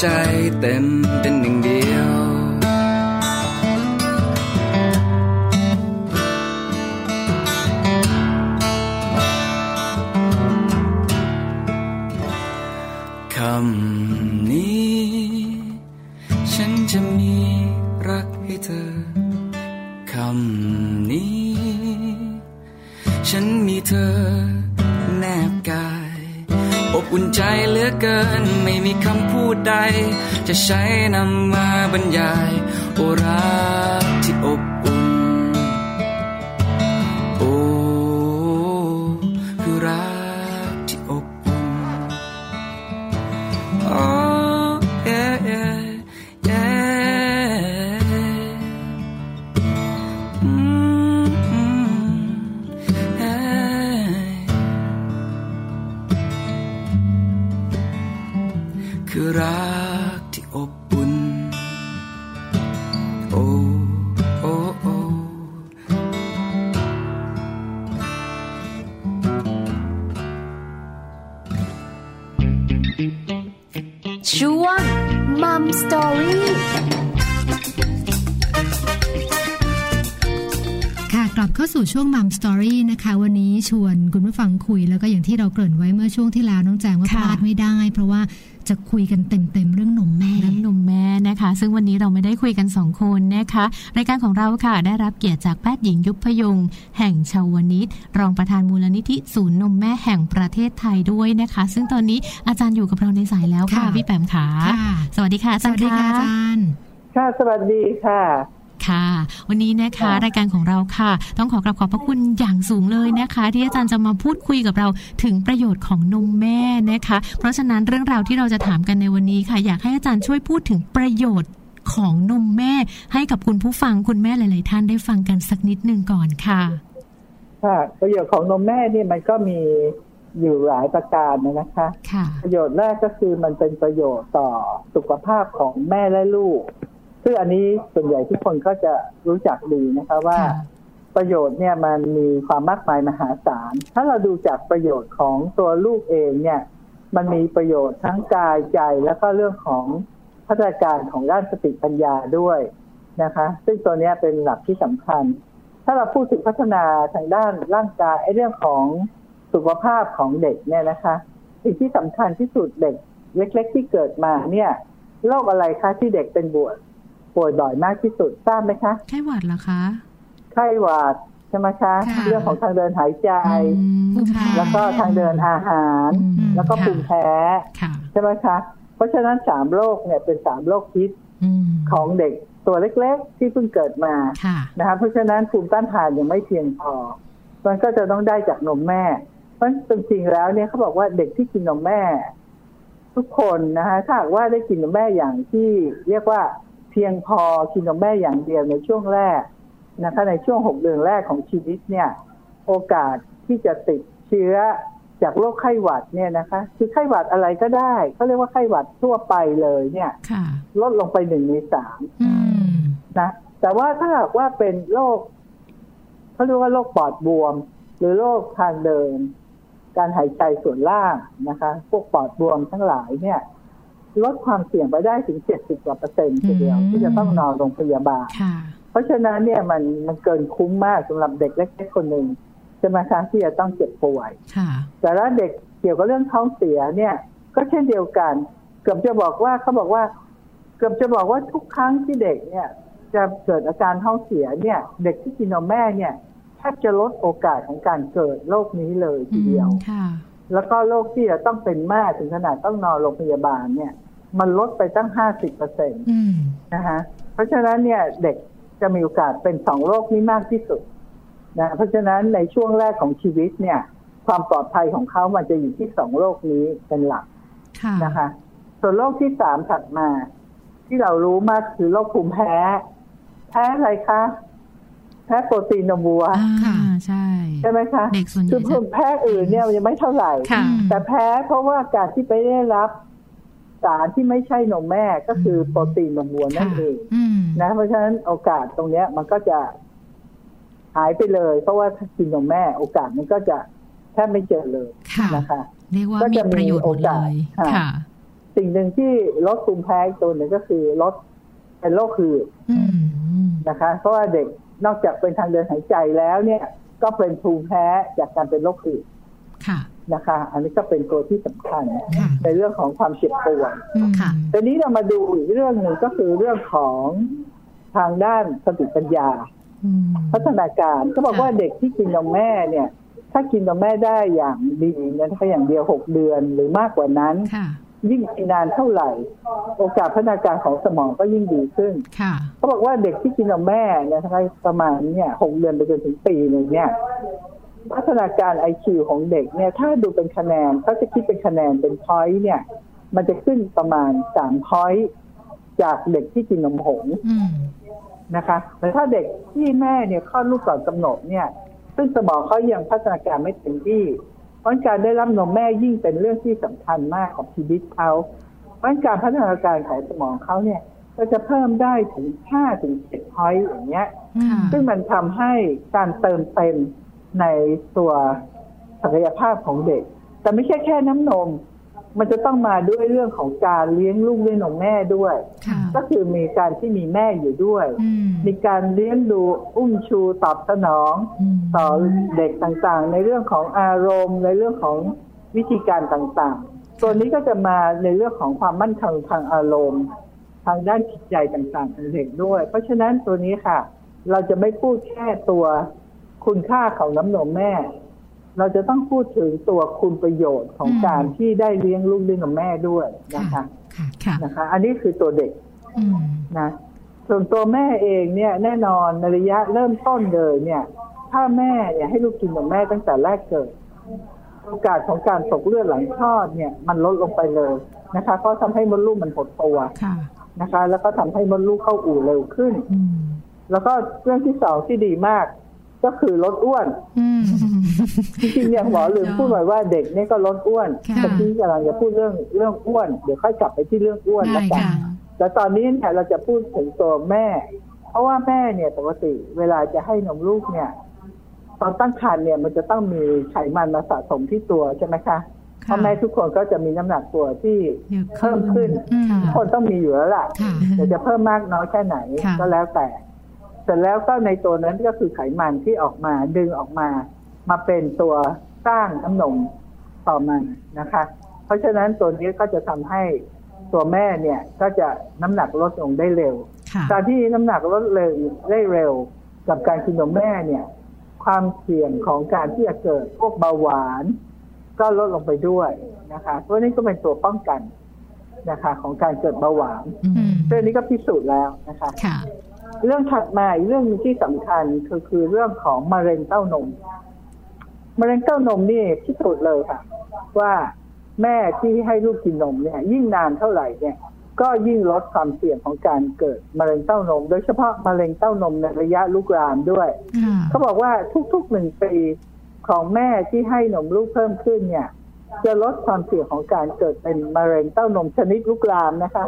S4: ใจเต็มเป็นหนึ่ง นนะคะ รายกา
S1: ร
S2: ของเราค่ะ ได้รับเกียรติจากแพทย์หญิงยุพยง แห่งชาวนิตรองประธานมูลนิธิศูนย์นมแม่แห่งประเทศไทยด้วยนะคะ ซึ่งตอนนี้อาจารย์อยู่กับเราในสายแล้วค่ะ
S1: ค่ะ
S2: พี่แปมขา
S1: ค่ะ
S2: สวัสดีค่ะอา
S1: ส
S2: จาร
S1: วัส
S2: ย์
S1: ดีค่ะอา
S2: ค่ะ
S1: จารย์
S5: ค่ะสวัสดีค่ะ
S2: ค่ะ วันนี้นะคะรายการของเราค่ะ ต้องขอกราบขอบพระคุณอย่างสูงเลยนะคะ ที่อาจารย์จะมาพูดคุยกับเราถึงประโยชน์ของนมแม่นะคะ เพราะฉะนั้นเรื่องราวที่เราจะถามกันในวันนี้ค่ะ อยากให้อาจารย์ช่วยพูดถึงประโยชน์ ของนมแม่ ให้กับคุณผู้ฟังคุณแม่หลาย ๆ ท่านได้ฟังกันสักนิดหนึ่งก่อนค่ะ
S5: ค่ะประโยชน์ของนมแม่นี่มันก็มีอยู่หลายประการนะคะ
S2: ค่ะ
S5: ประโยชน์แรกก็คือมันเป็นประโยชน์ต่อสุขภาพของแม่และลูก ซึ่งอันนี้ส่วนใหญ่ทุกคนก็จะรู้จักดีนะคะว่า
S2: ค่ะ
S5: ประโยชน์เนี่ยมันมีความมากมายมหาศาล ถ้าเราดูจากประโยชน์ของตัวลูกเองเนี่ย มันมีประโยชน์ทั้งกายใจแล้วก็เรื่องของ พัฒนาการของด้านสติปัญญาด้วยนะคะ ซึ่งตัวเนี้ยเป็นหลักที่สำคัญ ถ้าเราพูดถึงพัฒนาทางด้านร่างกายไอ้เรื่องของสุขภาพของเด็กเนี่ยนะคะสิ่งที่สำคัญที่สุดเด็กเล็ก ๆ ที่เกิดมาเนี่ยโรคอะไรคะที่เด็กเป็นบวดป่วยบ่อยมากที่สุดทราบไหมคะ
S2: ไข้หวัดเหรอคะ
S5: ไข้หวัดใช่ไหมคะ
S1: ค่ะ
S5: เรื่องของทางเดินหายใจ
S2: อืม
S1: ภูมิแพ้
S2: ค่ะ
S5: แล้วก็ทางเดินอาหาร
S2: อืม
S5: แล้วก็ภูมิแพ้
S2: ค่ะ
S5: ใช่ไหมคะ เพราะฉะนั้นสามโรคเนี่ยเป็นสามโรคพิษ
S2: อืม
S5: ของเด็กตัวเล็กๆ ที่เพิ่งเกิดมา
S2: ค่ะ
S5: นะคะเพราะฉะนั้นภูมิต้านทานยังไม่เพียงพอมันก็จะต้องได้จากนมแม่ เพราะจริงๆแล้วเนี่ยเขาบอกว่าเด็กที่กินนมแม่ ทุกคนนะคะถ้าหากว่าได้กินนมแม่อย่างที่เรียกว่าเพียงพอกินนมแม่อย่างเดียวในช่วงแรกนะคะในช่วงหกเดือนแรกของชีวิตเนี่ย โอกาสที่จะติดเชื้อ จากโรคไข้หวัดเนี่ยนะคะ คือไข้หวัดอะไรก็ได้เขาเรียกว่าไข้หวัดทั่วไปเลยเนี่ย
S2: ค่ะ
S5: ลดลงไปหนึ่งในสาม
S2: อืม
S5: นะแต่ว่าถ้าหากว่าเป็นโรคเขาเรียกว่าโรคปอดบวม หรือโรคทางเดิน การหายใจส่วนล่างนะคะ พวกปอดบวมทั้งหลายเนี่ย ลดความเสี่ยงไปได้ถึงเจ็ดสิบกว่าเปอร์เซ็นต์ทีเดียว
S2: อืม
S5: ที่จะต้องนอนโรงพยาบาล
S2: ค่ะ
S5: เพราะฉะนั้นเนี่ยมันมันเกินคุ้มมากสำหรับเด็กเล็กๆคนหนึ่ง ใช่ไหมคะที่จะต้องเจ็บป่วย
S2: ค่ะ
S5: แต่ถ้าเด็กเกี่ยวกับเรื่องท้องเสียเนี่ย ก็เช่นเดียวกัน เกือบจะบอกว่าเขาบอกว่า เกือบจะบอกว่าทุกครั้งที่เด็กเนี่ย จะเกิดอาการท้องเสียเนี่ย เด็กที่กินนมแม่เนี่ยแทบจะลดโอกาสของการเกิดโรคนี้เลยทีเดียว
S2: อืมค่ะ
S5: แล้วก็โรคที่จะต้องเป็นแม่ถึงขนาดต้องนอนโรงพยาบาลเนี่ย มันลดไปตั้งห้าสิบเปอร์เซ็นต
S1: อืม
S5: นะคะเพราะฉะนั้นเนี่ยเด็กจะมีโอกาสเป็นสองโรคนี้มากที่สุด นะเพราะฉะนั้นในช่วงแรกของชีวิตเนี่ย ความปลอดภัยของเขามันจะอยู่ที่สองโรคนี้เป็นหลัก
S2: ค่ะ
S5: นะคะ ส่วนโรคที่สามถัดมา ที่เรารู้มากคือโรคภูมิแพ้ แพ้อะไรคะแพ้โปรตีนนมวัว
S6: อ่า
S1: ค่ะ
S6: ใช่
S5: ใช่ไหมคะ
S6: เด็กส่วนให
S5: คื
S6: ญ่
S5: อ
S6: จะ
S5: แพ้อื่นเนี่ยยังไม่เท่าไหร่
S2: ค่ะ
S5: แต่แพ้เพราะว่าการที่ไปได้รับสารที่ไม่ใช่นมแม่ก็คือโปรตีนนมวัวนั่นเอง
S6: อืม
S5: นะเพราะฉะนั้นโอกาสตรงเนี้ยมันก็จะ หายไปเลย เพราะว่าถ้ากินนมแม่โอกาสมันก็จะแทบไม่เจอเลย
S6: ค่ะ
S5: นะคะ
S6: เรียกว่า
S5: ก็
S6: มี
S5: จะมี
S6: ประโยชน์หมดเลย
S5: โอกาสค่ะ
S6: ค่ะ
S5: สิ่งหนึ่งที่ลดภูมิแพ้อีกตัวหนึ่งก็คือลดเป็นโรคหืด
S6: อืม
S5: นะคะ เพราะว่าเด็กนอกจากเป็นทางเดินหายใจแล้วเนี่ย ก็เป็นภูมิแพ้จากการเป็นโรคหืด
S6: ค่ะ
S5: นะคะ อันนี้ก็เป็นตัวที่สำคัญ
S6: ค่ะ
S5: ในเรื่องของความเจ็บปวด
S6: อืม
S2: ค่ะ
S5: ทีนี้เรามาดูอีกเรื่องหนึ่งก็คือเรื่องของทางด้านสติปัญญา
S6: อืม
S5: พัฒนาการก็บอกว่าเด็กที่กินนมแม่เนี่ย ถ้ากินนมแม่ได้อย่างดีนะคะอย่างเดียวหกเดือนหรือมากกว่านั้น
S6: ค่ะ
S5: ยิ่งกินนานเท่าไหร่ โอกาสพัฒนาการของสมองก็ยิ่งดีขึ้น
S6: ค่ะ
S5: เขาบอกว่าเด็กที่กินนมแม่นะคะประมาณเนี่ยหกเดือนไปจนถึงปีหนึ่งเนี่ย พัฒนาการ IQ ของเด็กเนี่ย ถ้าดูเป็นคะแนนเขาจะคิดเป็นคะแนนเป็น point เนี่ย มันจะขึ้นประมาณสาม point จากเด็กที่กินนมผง
S6: อืม
S5: นะคะแต่ถ้าเด็กที่แม่เนี่ยคลอดลูกก่อนกำหนดเนี่ย ซึ่งสมองเขายังพัฒนาการไม่เต็มที่ เพราะการได้รับนมแม่ยิ่งเป็นเรื่องที่สำคัญมากของชีวิตเขาเพราะการพัฒนาการของสมองเขาเนี่ย ก็จะเพิ่มได้ถึงห้าถึงเจ็ด point อย่างเงี้ย
S6: ค่ะ
S5: ซึ่งมันทำให้การเติมเต็มในตัวศักยภาพของเด็ก แต่ไม่ใช่แค่น้ำนม มันจะต้องมาด้วยเรื่องของการเลี้ยงลูกด้วยนมแม่ด้วย
S6: ค่ะ
S5: ก็คือมีการที่มีแม่อยู่ด้วย
S6: อืม
S5: มีการเลี้ยงดูอุ้มชูตอบสนอง
S6: อืม
S5: ต่อเด็กต่างๆ ในเรื่องของอารมณ์ ในเรื่องของวิธีการต่างๆตัวนี้ก็จะมาในเรื่องของความมั่นคงทางอารมณ์ ทางด้านจิตใจต่างๆของเด็กด้วย เพราะฉะนั้นตัวนี้ค่ะ เราจะไม่พูดแค่ตัวคุณค่าของน้ำนมแม่ เราจะต้องพูดถึงตัวคุณประโยชน์ของ
S6: อืม
S5: การที่ได้เลี้ยงลูกด้วยนมแม่ด้วยนะคะ
S6: ค่ะค่ะ
S5: นะคะ อันนี้คือตัวเด็ก
S6: อืม
S5: นะส่วนตัวแม่เองเนี่ยแน่นอนในระยะเริ่มต้นเลยเนี่ย ถ้าแม่เนี่ยให้ลูกกินนมแม่ตั้งแต่แรกเกิด โอกาสของการตกเลือดหลังคลอดเนี่ย มันลดลงไปเลยนะคะ เพราะทำให้มดลูกมันหดตัว
S6: ค่ะ
S5: นะคะ แล้วก็ทำให้มดลูกเข้าอู่เร็วขึ้น
S6: อืม
S5: แล้วก็เรื่องที่สองที่ดีมาก ก็คือลดอ้วน
S6: อืม
S5: จริงๆเนี่ยหมอลืมพูดไว้ว่าเด็กเนี่ยก็ลดอ้วน
S6: ค่ะ
S5: แต่ที่กำลังจะพูดเรื่องเรื่องอ้วน เดี๋ยวค่อยกลับไปที่เรื่องอ้วน
S6: ได้
S5: แล้วกัน
S6: ค่ะ
S5: แต่ตอนนี้เนี่ยเราจะพูดถึงตัวแม่ เพราะว่าแม่เนี่ยปกติเวลาจะให้นมลูกเนี่ยตอนตั้งครรภ์เนี่ยมันจะต้องมีไขมันมาสะสมที่ตัวใช่ไหมคะเพราะแม่ทุกคนก็จะมีน้ำหนักตัวที่
S6: เยอะ
S5: เพิ่มขึ้น
S6: อืม
S5: ทุกคนต้องมีอยู่แล้วล่ะ
S6: ค่ะ
S5: แต่จะเพิ่มมากน้อยแค่ไหน
S6: ค่ะ
S5: ก็แล้วแต่ เสร็จแล้วก็ในตัวนั้นก็คือไขมันที่ออกมาดึงออกมา มาเป็นตัวสร้างน้ำนมต่อมานะคะ เพราะฉะนั้นตัวนี้ก็จะทำให้ตัวแม่เนี่ยก็จะน้ำหนักลดลงได้เร็ว
S6: ค่ะ
S5: การที่น้ำหนักลดเร็วได้เร็ว กับการกินนมแม่เนี่ย ความเสี่ยงของการที่จะเกิดพวกเบาหวาน ก็ลดลงไปด้วยนะคะเพราะนี่ก็เป็นตัวป้องกันนะคะ ของการเกิดเบาหวาน
S6: อืม
S5: เรื่องนี้ก็พิสูจน์แล้วนะคะ
S6: ค่ะ
S5: เรื่องถัดมาอีกเรื่องหนึงที่สำคัญคือคือเรื่องของมะเร็งเต้านมมะเร็งเต้านมนี่พิสูจน์เลยค่ะ ว่าแม่ที่ให้ลูกกินนมเนี่ย ยิ่งนานเท่าไหร่เนี่ย ก็ยิ่งลดความเสี่ยงของการเกิดมะเร็งเต้านม โดยเฉพาะมะเร็งเต้านมในระยะลุกลามด้วย
S6: ค่ะ
S5: เขาบอกว่าทุกๆหนึ่งปีของแม่ที่ให้นมลูกเพิ่มขึ้นเนี่ย จะลดความเสี่ยงของการเกิดเป็นมะเร็งเต้านมชนิดลุกลามนะคะ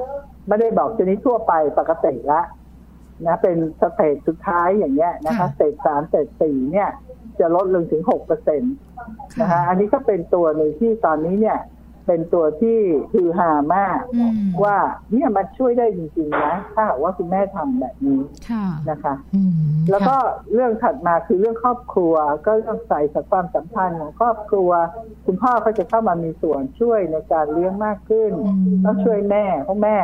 S5: ไม่ได้บอกชนิดทั่วไปปกติละ นะเป็น stage สุดท้ายอย่างเงี้ยนะคะ
S6: ค่ะ
S5: stage สาม stage สี่เนี่ย จะลดลงถึงหกเปอร์เซ็นต์นะคะอันนี้ก็เป็นตัวหนึ่งที่ตอนนี้เนี่ย เป็นตัวที่ฮือฮามาก
S6: อืม
S5: ว่าเนี่ยมันช่วยได้จริงๆนะถ้าหากว่าคุณแม่ทำแบบนี้
S6: ค่ะ
S5: นะคะ
S6: อืม
S5: แล้วก็
S6: ค่ะ
S5: เรื่องถัดมาคือเรื่องครอบครัว ก็เรื่องใส่สัความสัมพันธ์ของครอบครัว คุณพ่อก็จะเข้ามามีส่วนช่วยในการเลี้ยงมากขึ้น
S6: อืม
S5: ต้องช่วยแม่เพราะแม่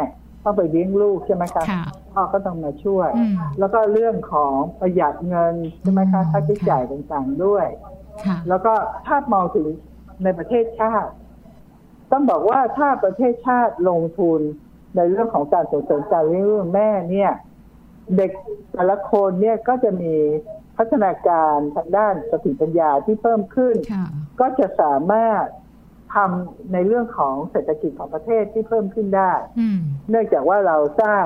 S5: ต้องไปเลี้ยงลูกใช่ไหมคะ
S6: ค่ะ
S5: พ่อก็ต้องมาช่วย
S6: อืม
S5: แล้วก็เรื่องของประหยัดเงินใช่ไหมคะ
S6: อืม
S5: ค่าใช้จ่ายต่างๆด้วย
S6: ค่ะ
S5: แล้วก็ถ้ามองถึงในประเทศชาติ ต้องบอกว่าถ้าประเทศชาติลงทุนในเรื่องของการส่งเสริมการเลี้ยงลูกแม่เนี่ย เด็กแต่ละคนเนี่ยก็จะมีพัฒนาการทางด้านสติปัญญาที่เพิ่มขึ้น
S6: ค่ะ
S5: ก็จะสามารถ ทำในเรื่องของเศรษฐกิจของประเทศที่เพิ่มขึ้นได้
S6: อืม
S5: เนื่องจากว่าเราสร้าง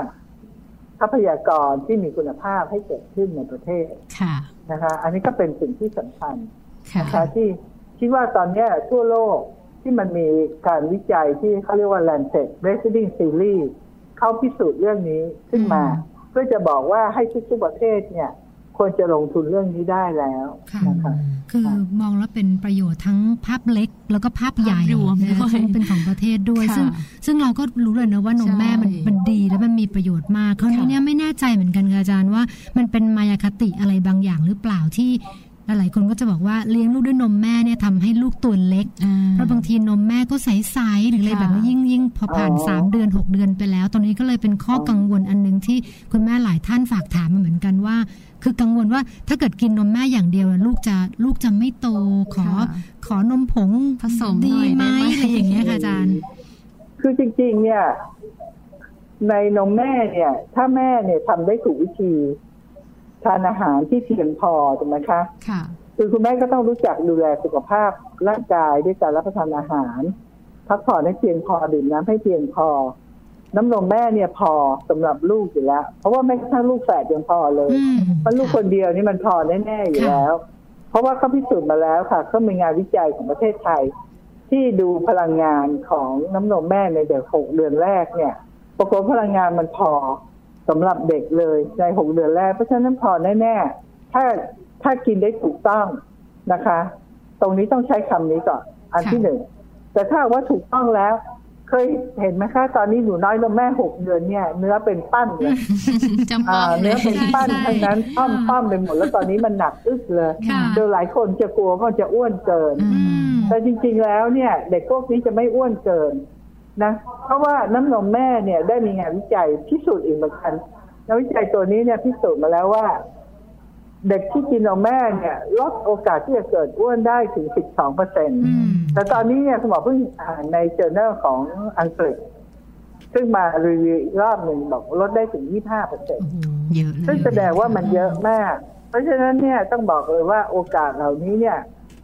S5: ทรัพยากรที่มีคุณภาพให้เกิดขึ้นในประเทศ
S2: ค่ะ
S5: นะคะ อันนี้ก็เป็นสิ่งที่สำคัญ
S2: ค่ะ
S5: นะคะที่คิดว่าตอนเนี้ยทั่วโลกที่มันมีการวิจัยที่เขาเรียกว่า Lancet Breastfeeding Series เขาพิสูจน์เรื่องนี้ขึ้นมา เพื่อจะบอกว่าให้ทุกๆประเทศเนี่ย ควรจะลงทุนเรื่องนี้ได้แล้ว
S1: ค่ะ
S5: นะคะ
S1: คือมองแล้วเป็นประโยชน์ทั้งภาพเล็ก แล้วก็ภาพใหญ่
S2: ภาพรวม
S1: นะ
S2: ด้วย
S1: ซึ่งเป็นของประเทศด้วย
S2: ค่ะ
S1: ซึ่งซึ่งเราก็รู้เลยนะว่านม
S2: ใช่
S1: แม่มันมันดีและมันมีประโยชน์มากคราวนี้
S2: ค่ะ
S1: เนี่ยไม่แน่ใจเหมือนกันค่ะอาจารย์ว่า มันเป็นมายาคติอะไรบางอย่างหรือเปล่าที่ หลายๆคนก็จะบอกว่าเลี้ยงลูกด้วยนมแม่เนี่ยทำให้ลูกตัวเล็ก
S2: อ่า
S1: เพราะบางทีนมแม่ก็ใสๆหรืออะไร
S2: ค่ะ
S1: แบบนี้ยิ่งยิ่งพอผ่าน
S5: อ๋อ
S1: สามเดือนหกเดือนไปแล้ว ตอนนี้ก็เลยเป็นข้อกังวลอันหนึงที่คุณแม่หลายท่านฝากถามมาเหมือนกันว่า คือกังวลว่าถ้าเกิดกินนมแม่อย่างเดียว ลูกจะลูกจะไม่โตขอ
S2: ค่ะ
S1: ขอนมผง
S2: ผสม
S1: ดี
S2: หน่อย
S1: ไหม
S2: ได้ไหม
S1: อะไรอย่างเงี้ยค่ะอาจารย์
S5: คือจริง ๆ เนี่ย ในนมแม่เนี่ย ถ้าแม่เนี่ยทำได้ถูกวิธี ทานอาหารที่เพียงพอถูกไหมคะ
S2: ค่ะ
S5: คือคุณแม่ก็ต้องรู้จักดูแลสุขภาพร่างกายด้วยการรับประทานอาหาร พักผ่อนให้เพียงพอดื่มน้ำให้เพียงพอ น้ำนมแม่เนี่ยพอสำหรับลูกอยู่แล้ว เพราะว่าแม้กระทั่งลูกแฝดยังพอเลย
S1: อืม
S5: เพราะลูกคนเดียวนี่มันพอแน่ๆอยู่แล้ว เพราะว่าเขาพิสูจน์มาแล้วค่ะก็มีงานวิจัยของประเทศไทย ที่ดูพลังงานของน้ำนมแม่ในเด็กหกเดือนแรกเนี่ยปรากฏพลังงานมันพอ สำหรับเด็กเลยในหกเดือนแรก เพราะฉะนั้นพอแน่ๆถ้าถ้ากินได้ถูกต้องนะคะ ตรงนี้ต้องใช้คำนี้ก่อนอันที่หนึ่งแต่ถ้าว่าถูกต้องแล้ว เคยเห็นไหมคะ ตอนนี้หนูน้อยนมแม่หกเดือนเนี่ย เนื้อเป็นปั้นเลย
S2: จำ
S5: อ่า
S2: ป้อมเล
S5: เนื้อยเป็นปั้น
S1: ใช่
S5: ทั้งนั้นปั้มปั้มไปหมดแล้วตอนนี้มันหนักอึกเลย
S1: ค่ะ
S5: โดยหลายคนจะกลัวว่าจะอ้วนเกิน
S2: อื
S1: อืม
S5: แต่จริงๆแล้วเนี่ย เด็กพวกนี้จะไม่อ้วนเกิน นะเพราะว่าน้ำนมแม่เนี่ยได้มีงานวิจัยพิสูจน์อีกเหมือนกันงานวิจัยตัวนี้เนี่ยพิสูจน์มาแล้วว่า เด็กที่กินนมแม่เนี่ยลดโอกาสที่จะเกิดอ้วนได้ถึง 12เปอร์เซ็นต์
S1: อืม
S5: แต่ตอนนี้เนี่ยคุณหมอเพิ่งอ่านใน journal ของอังกฤษ ซึ่งมารีวิวอีกรอบหนึ่งบอกลดได้ถึง 25เปอร์เซ็นต์
S1: โอ้โห
S2: เยอะเลย
S5: ซึ่งแสดงว่ามันเยอะมาก เพราะฉะนั้นเนี่ยต้องบอกเลยว่าโอกาสเหล่านี้เนี่ย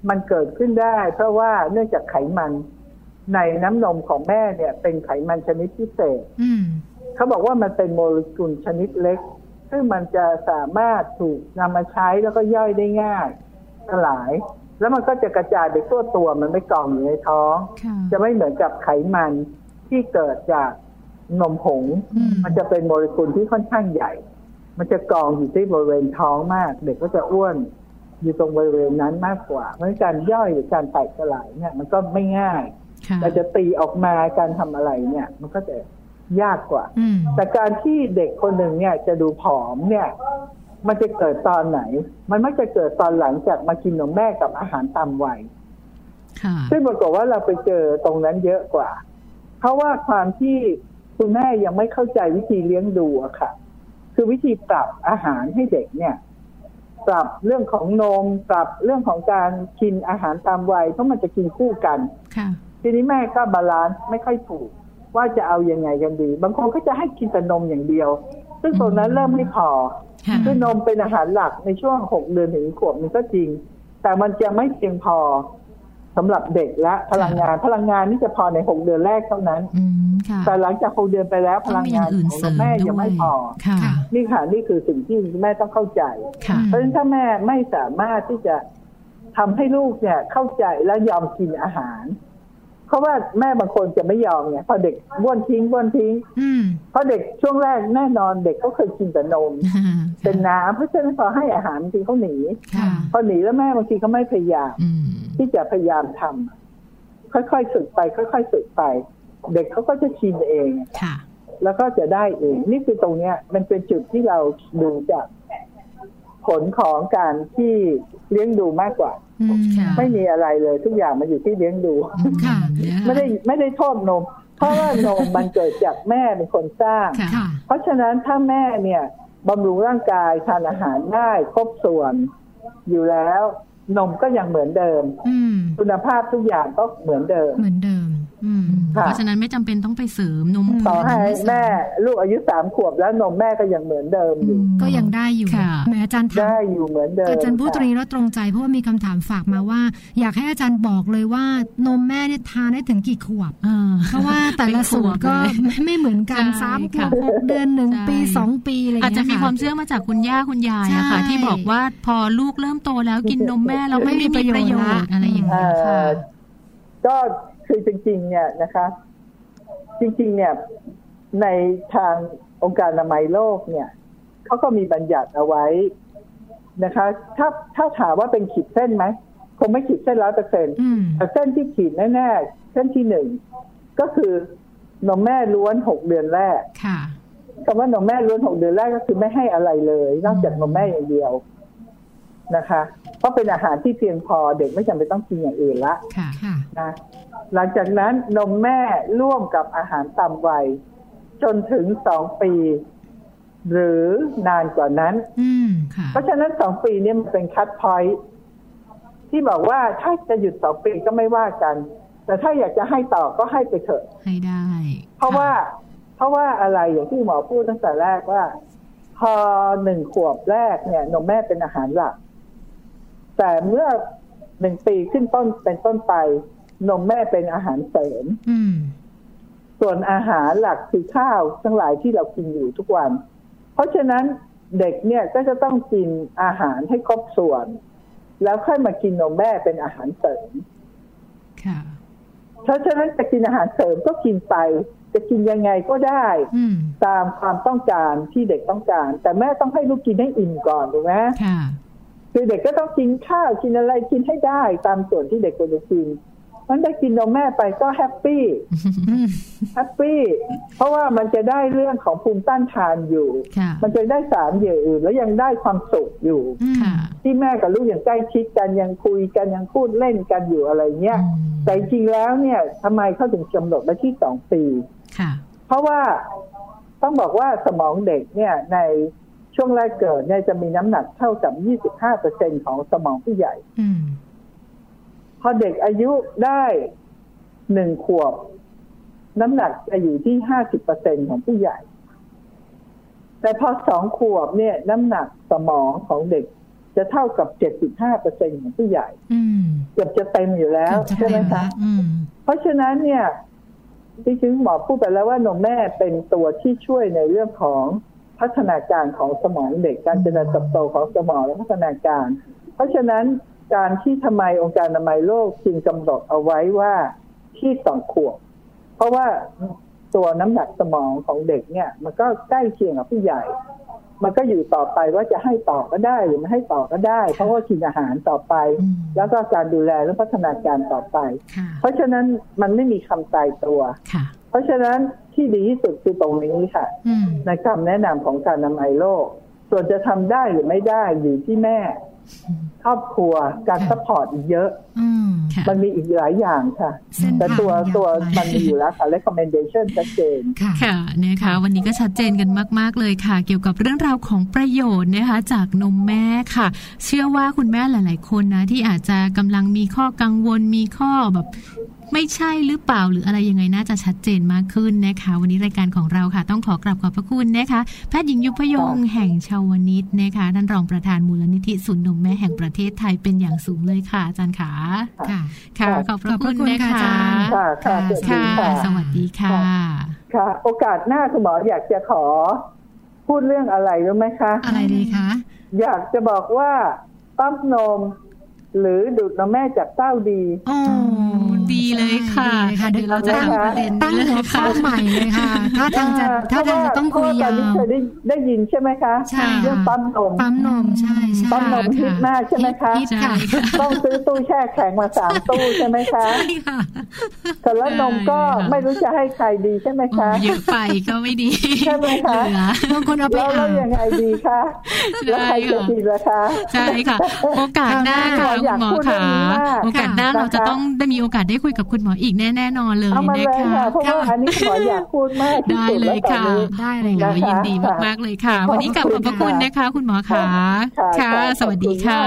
S5: มันเกิดขึ้นได้ เพราะว่าเนื่องจากไขมัน ในน้ำนมของแม่เนี่ย เป็นไขมันชนิดพิเศษ
S1: อืม
S5: เขาบอกว่ามันเป็นโมเลกุลชนิดเล็ก ซึ่งมันจะสามารถถูกนำมาใช้แล้วก็ย่อยได้ง่ายสลาย แล้วมันก็จะกระจายไปทั่วตัวมันไม่กองอยู่ในท้อง
S2: ค่ะ
S5: จะไม่เหมือนกับไขมันที่เกิดจากนมผง
S1: อืม
S5: มันจะเป็นโมเลกุลที่ค่อนข้างใหญ่ มันจะกองอยู่ที่บริเวณท้องมาก เด็กก็จะอ้วนอยู่ตรงบริเวณนั้นมากกว่า เพราะฉะนั้นการย่อยหรือการแตกสลายเนี่ยมันก็ไม่ง่าย
S2: ค่ะ
S5: เราจะตีออกมาการทำอะไรเนี่ย มันก็จะยากกว่า
S1: อืม
S5: แต่การที่เด็กคนหนึ่งเนี่ยจะดูผอมเนี่ย มันจะเกิดตอนไหน มันมักจะเกิดตอนหลังจากมากินนมแม่กับอาหารตามวัย
S2: ค่ะ
S5: ซึ่งปรากฏว่าเราไปเจอตรงนั้นเยอะกว่า เพราะว่าความที่คุณแม่ยังไม่เข้าใจวิธีเลี้ยงดูอะค่ะ คือวิธีปรับอาหารให้เด็กเนี่ย ปรับเรื่องของนม ปรับเรื่องของการกินอาหารตามวัยเพราะมันจะกินคู่กัน
S2: ค่ะ
S5: ทีนี้แม่ก็ balance ไม่ค่อยถูก ว่าจะเอายังไงกันดี บางคนก็จะให้กินแต่นมอย่างเดียว ซึ่งตรงนั้นเริ่มไม่พอ
S2: ค่ะ
S5: คือนมเป็นอาหารหลักในช่วงหกเดือนถึงขวบมันก็จริง แต่มันจะไม่เพียงพอสำหรับเด็กและพลังงานพลังงานนี่จะพอในหกเดือนแรกเท่านั้น
S2: อืมค่ะ
S5: แต่หลังจากหกเดือนไปแล้วพ
S2: ต้อ
S5: ลั
S2: ง
S5: ง
S2: มีองาย่านงอื่น
S5: ของ
S2: เสริม
S5: แม่
S2: ด้
S5: ยัง
S2: ว
S5: ไม่
S2: ย
S5: พอ
S2: ค่ะ
S1: ค่ะ
S5: นี่ค่ะนี่คือสิ่งที่แม่ต้องเข้าใจ
S2: ค่ะ
S5: เพราะฉะนั้นถ้าแม่ไม่สามารถที่จะทำให้ลูกเนี่ยเข้าใจและยอมกินอาหาร เพราะว่าแม่บางคนจะไม่ยอมไงพอเด็กบ้วนทิ้งบ้วนทิ้ง
S1: อืม
S5: เพราะเด็กช่วงแรกแน่นอนเด็กก็เคยกินแต่นม เป็นน้ำเพราะฉะนั้นพอให้อาหารบางทีเขาหนี
S2: ค่ะ
S5: พอหนีแล้วแม่บางทีเขาไม่พยายาม
S2: อืม
S5: ที่จะพยายามทำค่อยๆฝึกไป ค่อย ๆ ฝึกไป เด็กเขาก็จะชินเอง
S2: ค่ะ
S5: แล้วก็จะได้เองนี่คือตรงเนี้ย มันเป็นจุดที่เราดูจากผลของการที่เลี้ยงดูมากกว่า
S1: อืม
S2: ค่ะ
S5: ไม่มีอะไรเลย ทุกอย่างมันอยู่ที่เลี้ยงดู
S1: ค่ะ
S5: ไม่ได้ไม่ได้โทษนม เพราะว่านมมันเกิดจากแม่เป็นคนสร้าง
S2: ค่ะ
S1: ค่ะ
S5: เพราะฉะนั้นถ้าแม่เนี่ยบำรุงร่างกายทานอาหารได้ครบส่วน อยู่แล้วนมก็ยังเหมือนเดิม
S1: อืม
S5: คุณภาพทุกอย่างก็เหมือนเดิม
S1: เหมือนเดิมอืม
S5: ค่ะ
S2: เพราะฉะนั้นไม่จำเป็นต้องไปเสริมนม
S5: ต่อให้แม่ลูกอายุสามขวบแล้วนมแม่ก็ยังเหมือนเดิมอยู่
S1: ก็ยังได้อยู่
S2: ค่ะ
S1: แหมอาจารย์ถาม
S5: ได้อยู่เหมือนเดิม
S1: อาจารย์พูดตรง
S5: ค่ะ
S1: นี้แล้วตรงใจเพราะว่ามีคำถามฝากมาว่า อยากให้อาจารย์บอกเลยว่านมแม่เนี่ยทานได้ถึงกี่ขวบ
S2: อ่า
S1: เพราะว่าแต่ละสูตรก็
S2: เป็นขวบเลย
S1: ไม่ไม่เหมือนกัน
S2: ใช่
S1: สามขว
S2: ค่ะ
S1: บหกเดือนหนึ่ง
S2: ใช่
S1: ปีสองปีอะไรอย่าง
S2: อาจ
S1: เงี้
S2: จะ
S1: ย
S2: มี
S1: ค่ะ
S2: ความเชื่อมาจากคุณย่าคุณยายอะค่ะ
S1: ใช่
S2: ที่บอกว่าพอลูกเริ่มโตแล้วกินนมแม่แล้วไม่มีประโยชน์อะไรอย่าง
S5: เอ่
S2: เงี้ยค่ะ
S5: อก็ คือจริงๆเนี่ยนะคะ จริง ๆ เนี่ยในทางองค์การอนามัยโลกเนี่ยเขาก็มีบัญญัติเอาไว้นะคะ ถ้าถ้าถามว่าเป็นขีดเส้นไหมคงไม่ขีดเส้นร้อยเปอร์เซ็นต์
S1: อืม
S5: แต่เส้นที่ขีดแน่ๆเส้นที่หนึ่งก็คือนมแม่ล้วนหกเดือนแรก
S2: ค่ะ
S5: คำว่านมแม่ล้วนหกเดือนแรกก็คือไม่ให้อะไรเลย นอกจากนมแม่อย่างเดียวนะคะ เพราะเป็นอาหารที่เพียงพอเด็กไม่จำเป็นต้องกินอย่างอื่นละ
S2: ค่ะ
S1: ค่ะ
S5: นะ หลังจากนั้นนมแม่ร่วมกับอาหารตามวัย จนถึงสองปี หรือนานกว่านั้น
S1: อืม
S2: ค่ะ
S5: เพราะฉะนั้นสองปีเนี้มันเป็นคัดพอยต์ที่บอกว่าถ้าจะหยุดสองปีก็ไม่ว่ากัน แต่ถ้าอยากจะให้ต่อก็ให้ไปเถอะ
S2: ให้ได้
S5: เพราะว่า เพราะว่าอะไรอย่างที่หมอพูดตั้งแต่แรกว่า พอหนึ่งขวบแรกเนี่ย นมแม่เป็นอาหารหลักแต่เมื่อหนึ่งปีขึ้นต้นเป็นต้นไป นมแม่เป็นอาหารเสริม
S1: อืม
S5: ส่วนอาหารหลักคือข้าวทั้งหลายที่เรากินอยู่ทุกวัน เพราะฉะนั้นเด็กเนี่ยก็จะต้องกินอาหารให้ครบส่วน แล้วค่อยมากินนมแม่เป็นอาหารเสริม
S2: ค่ะ
S5: เพราะฉะนั้นจะกินอาหารเสริมก็กินไปจะกินยังไงก็ได้
S1: อืม
S5: ตามความต้องการที่เด็กต้องการ แต่แม่ต้องให้ลูกกินให้อิ่มก่อนถูกไหม
S2: ค่ะ
S5: คือเด็กก็ต้องกินข้าวกินอะไรกินให้ได้ ตามส่วนที่เด็กควรจะกิน มันได้กินนมแม่ไปก็แฮปปี้
S1: อืม
S5: แฮปปี้เพราะว่ามันจะได้เรื่องของภูมิต้านทานอยู่
S2: ค่ะ
S5: มันจะได้สารอย่างอื่นแล้วยังได้ความสุขอยู่
S1: อืม
S2: ค่ะ
S5: ที่แม่กับลูกยังใกล้ชิดกันยังคุยกันยังพูดเล่นกันอยู่อะไรเงี้ย
S2: อืม
S5: แต่จริงๆแล้วเนี่ยทำไมเขาถึงกำหนดไว้ที่สองปี
S2: ค่ะ
S5: เพราะว่าต้องบอกว่าสมองเด็กเนี่ยในช่วงแรกเกิดเนี่ยจะมีน้ำหนักเท่ากับ 25%ของสมองผู้ใหญ่
S1: อืม
S5: พอเด็กอายุได้หนึ่งขวบ น้ำหนักจะอยู่ที่50%ของผู้ใหญ่ แต่พอสองขวบเนี่ย น้ำหนักสมองของเด็กจะเท่ากับ75%ของผู้ใหญ่
S1: อืม
S5: เกือบจะเต็มอยู่แล้ว
S1: เกือบจะ
S5: ใช่ไหม
S1: เต็ม
S5: คะ
S1: ละอืม
S5: เพราะฉะนั้นเนี่ยที่จริงหมอพูดไปแล้วว่านมแม่เป็นตัวที่ช่วยในเรื่องของพัฒนาการของสมองเด็ก การเจริญเติบโตของสมองและพัฒนาการ เพราะฉะนั้น การที่ทำไมองค์การอนามัยโลกจึงกำหนดเอาไว้ว่าที่สองขวบ เพราะว่าตัวน้ำหนักสมองของเด็กเนี่ย มันก็ใกล้เคียงกับผู้ใหญ่ มันก็อยู่ต่อไปว่าจะให้ต่อก็ได้หรือไม่ให้ต่อก็ได้ เพราะว่ากินอาหารต่อไป
S2: อืม
S5: แล้วก็การดูแลและพัฒนาการต่อไป
S2: ค่ะ
S5: เพราะฉะนั้นมันไม่มีคำตายตัว
S2: ค่ะ
S5: เพราะฉะนั้นที่ดีที่สุดคือตรงนี้ค่ะ
S1: อืม
S5: ในคำแนะนำขององค์การอนามัยโลก ส่วนจะทำได้หรือไม่ได้อยู่ที่แม่ ครอบครัวการ support อีกเยอะ
S1: อืม
S2: ค่ะ
S5: มันมีอีกหลายอย่างค่ะ
S1: เส้น
S5: แต่
S1: ทาง
S5: ตัวยา
S1: ว
S5: ตัว
S1: ไกล
S5: มันมีอยู่แล้วค่ะ recommendation ชัดเจน
S1: ค่ะ
S2: ค่ะนะคะ วันนี้ก็ชัดเจนกันมาก ๆ เลยค่ะ เกี่ยวกับเรื่องราวของประโยชน์นะคะจากนมแม่ค่ะ เชื่อว่าคุณแม่หลาย ๆ คนนะ ที่อาจจะกำลังมีข้อกังวลมีข้อแบบ ไม่ใช่หรือเปล่าหรืออะไรยังไงน่าจะชัดเจนมากขึ้นนะคะ วันนี้รายการของเราค่ะ ต้องขอกราบขอบพระคุณนะคะแพทย์หญิงยุพยงแห่งชาวนิตนะคะท่านรองประธานมูลนิธิศูนย์นมแม่แห่งประเทศไทยเป็นอย่างสูงเลยค่ะอาจารย์ขา
S1: ค่ะ
S2: ค่ะ
S5: ค่ะ
S2: ขอบพระ
S1: ขอบพ
S2: คุ
S1: ระ
S2: ณ
S1: คุณ
S2: นะ
S1: ค่ะ
S2: คะ
S1: อาจารย์
S5: ค่ะค่ะ
S2: ค่ะ
S5: ค่ะ
S2: สวัสดีค่ะ
S5: ค่ะ โอกาสหน้าคุณหมออยากจะขอ พูดเรื่องอะไรรู้ไหมคะ
S1: อะไรดีคะ
S5: อยากจะบอกว่าปั๊มนมหรือดูดนมแม่จากเต้าดี
S1: โอ้
S2: ดีเลยค่ะ
S1: ดีเลยค่ะ
S2: เดี๋ยวเราจะ
S1: ตั้ง
S2: ทำประเด็น
S1: ตั้งหัวข้อใหม่เลยค่ะ ถ้าทางจะถ้าทางจะต้องคุย
S5: เพราะว่าต
S1: ยา
S5: อนนี้
S1: ว
S5: เคยได้ได้ยินใช่ไหมคะ
S1: ใช่
S5: เรื่องปั๊มนม
S1: ปั๊มนมใช่ใช่
S5: ปั๊มนมฮิตมากใช่ไหมคะ
S1: ฮิตค่ะ
S5: ต้องซื้อตู้แช่แข็งมาสามตู้ใช่ไหมคะ
S1: ใช่ค่ะ
S5: แต่แล้วนมก็ไม่รู้จะให้ใครดีใช่ไหมคะ
S2: เยอะไปก็ไม่ดี
S5: ใช่ไหมคะ
S2: เหลือบา
S1: งคนเอาไป
S5: แล้วแล้
S1: อ่าวน
S5: ยังไงดีคะแล้วใครจะดีล่ะคะ
S2: ใช่ค่ะ โอกาสหน้าค่ะ
S5: อ
S2: คุ
S5: ยาก
S2: ณหมอ
S5: พูดเรื่
S2: ค่ะ
S5: องนี้มาก
S2: โอกาสหน้า
S5: ค่ะ
S2: เราจะต้องได้มีโอกาสได้ได้คุยกับคุณหมออีกแน่แน่นอนเลยนะคะ
S5: เพะอันนี้หมออยากพูดมาก
S2: ได้เลยค่ะ
S1: ได้เลย
S2: ยินดีมากๆเลยค่ะ วันนี้กลับขอบพระคุณนะคะ คุณหมอคะ
S5: ค่ะ
S2: สวัสดีค่ะ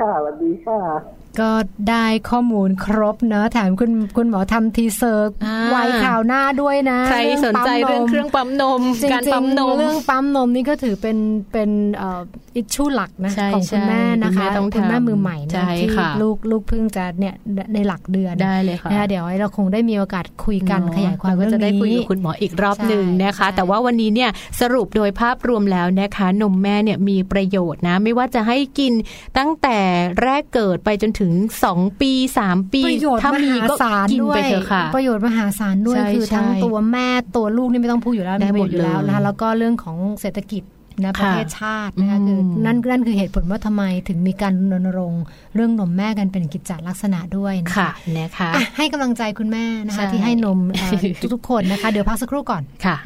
S5: ค่ะสวัสดีค่ะ
S1: ก็ได้ข้อมูลครบเนอะแถมคุณคุณหมอทำ teaser ไว้คราวหน้าด้วยนะ
S7: ใครสนใจเรื่องเครื่องปั๊มนม การปั๊มนม
S1: เรื่องปั๊มนมนี่ก็ถือเป็นเป็น issue หลักนะของคุณแม่นะคะ
S7: คุณแม่
S1: มือใหม่ที่ลูกลูกเพิ่งจะเนี่ยในหลักเดือน
S7: ได้เลยค่ะ
S1: เดี๋ยวเราคงได้มีโอกาสคุยกันขยายความ
S7: เรื่
S1: องนี้
S7: จะได้คุยกับคุณหมออีกรอบหนึ่งนะคะ แต่ว่าวันนี้เนี่ยสรุปโดยภาพรวมแล้วนะคะ นมแม่เนี่ยมีประโยชน์นะ ไม่ว่าจะให้กินตั้งแต่แรกเกิดไปจนถึง 2 ปี 3 ปีถ้ามีก็กินไปเถอะค่ะ
S1: ประโยชน์มหาศาลด้วยคือทั้งตัวแม่ตัวลูกนี่ไม่ต้องพูดอยู่แล้ว
S7: ได้หมด
S1: อยู่แล้วนะคะแล้วก็เรื่องของเศรษฐกิจ นะประเทศชาตินะคะคือนั่นนั่นคือเหตุผลว่าทำไมถึงมีการรณรงค์เรื่องนมแม่กันเป็นกิจจลักษณะด้วยนะคะ
S7: นะคะ
S1: ให้กำลังใจคุณแม่นะคะที่ให้นมทุกๆคนนะคะ เดี๋ยวพักสักครู่ก่อน
S7: ค่ะ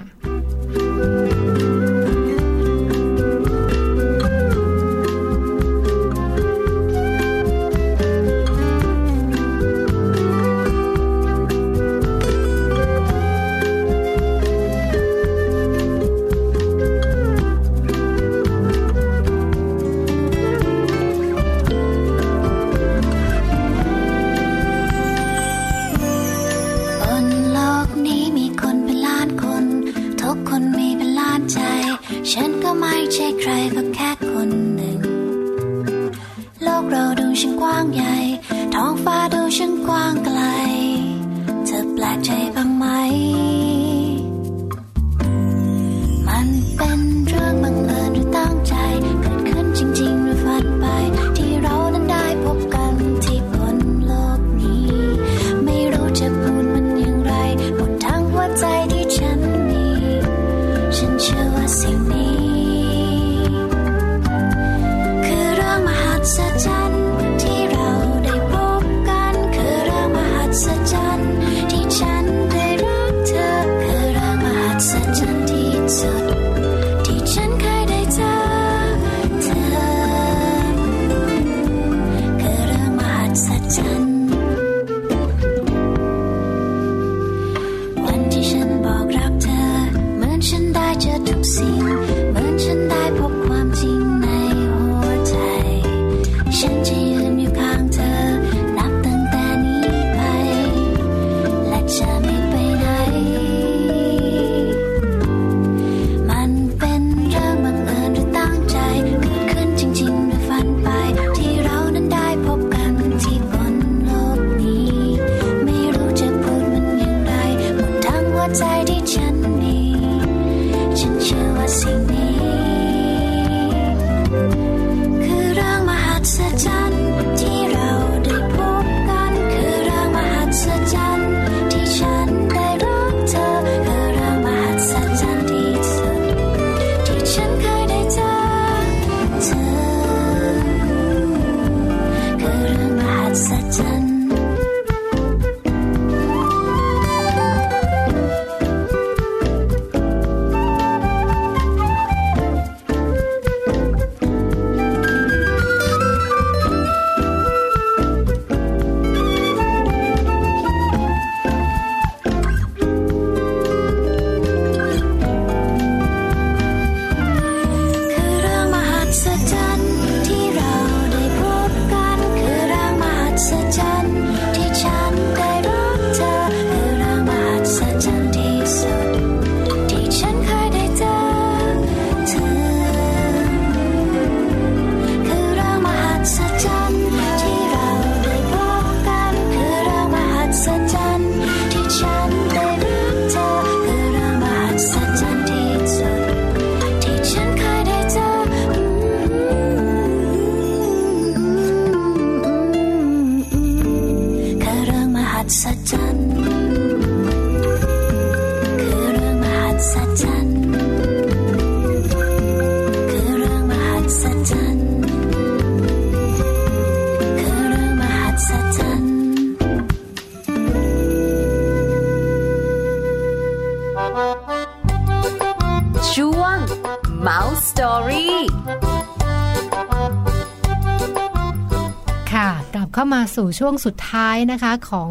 S8: สู่ช่วงสุดท้ายนะ
S1: คะของ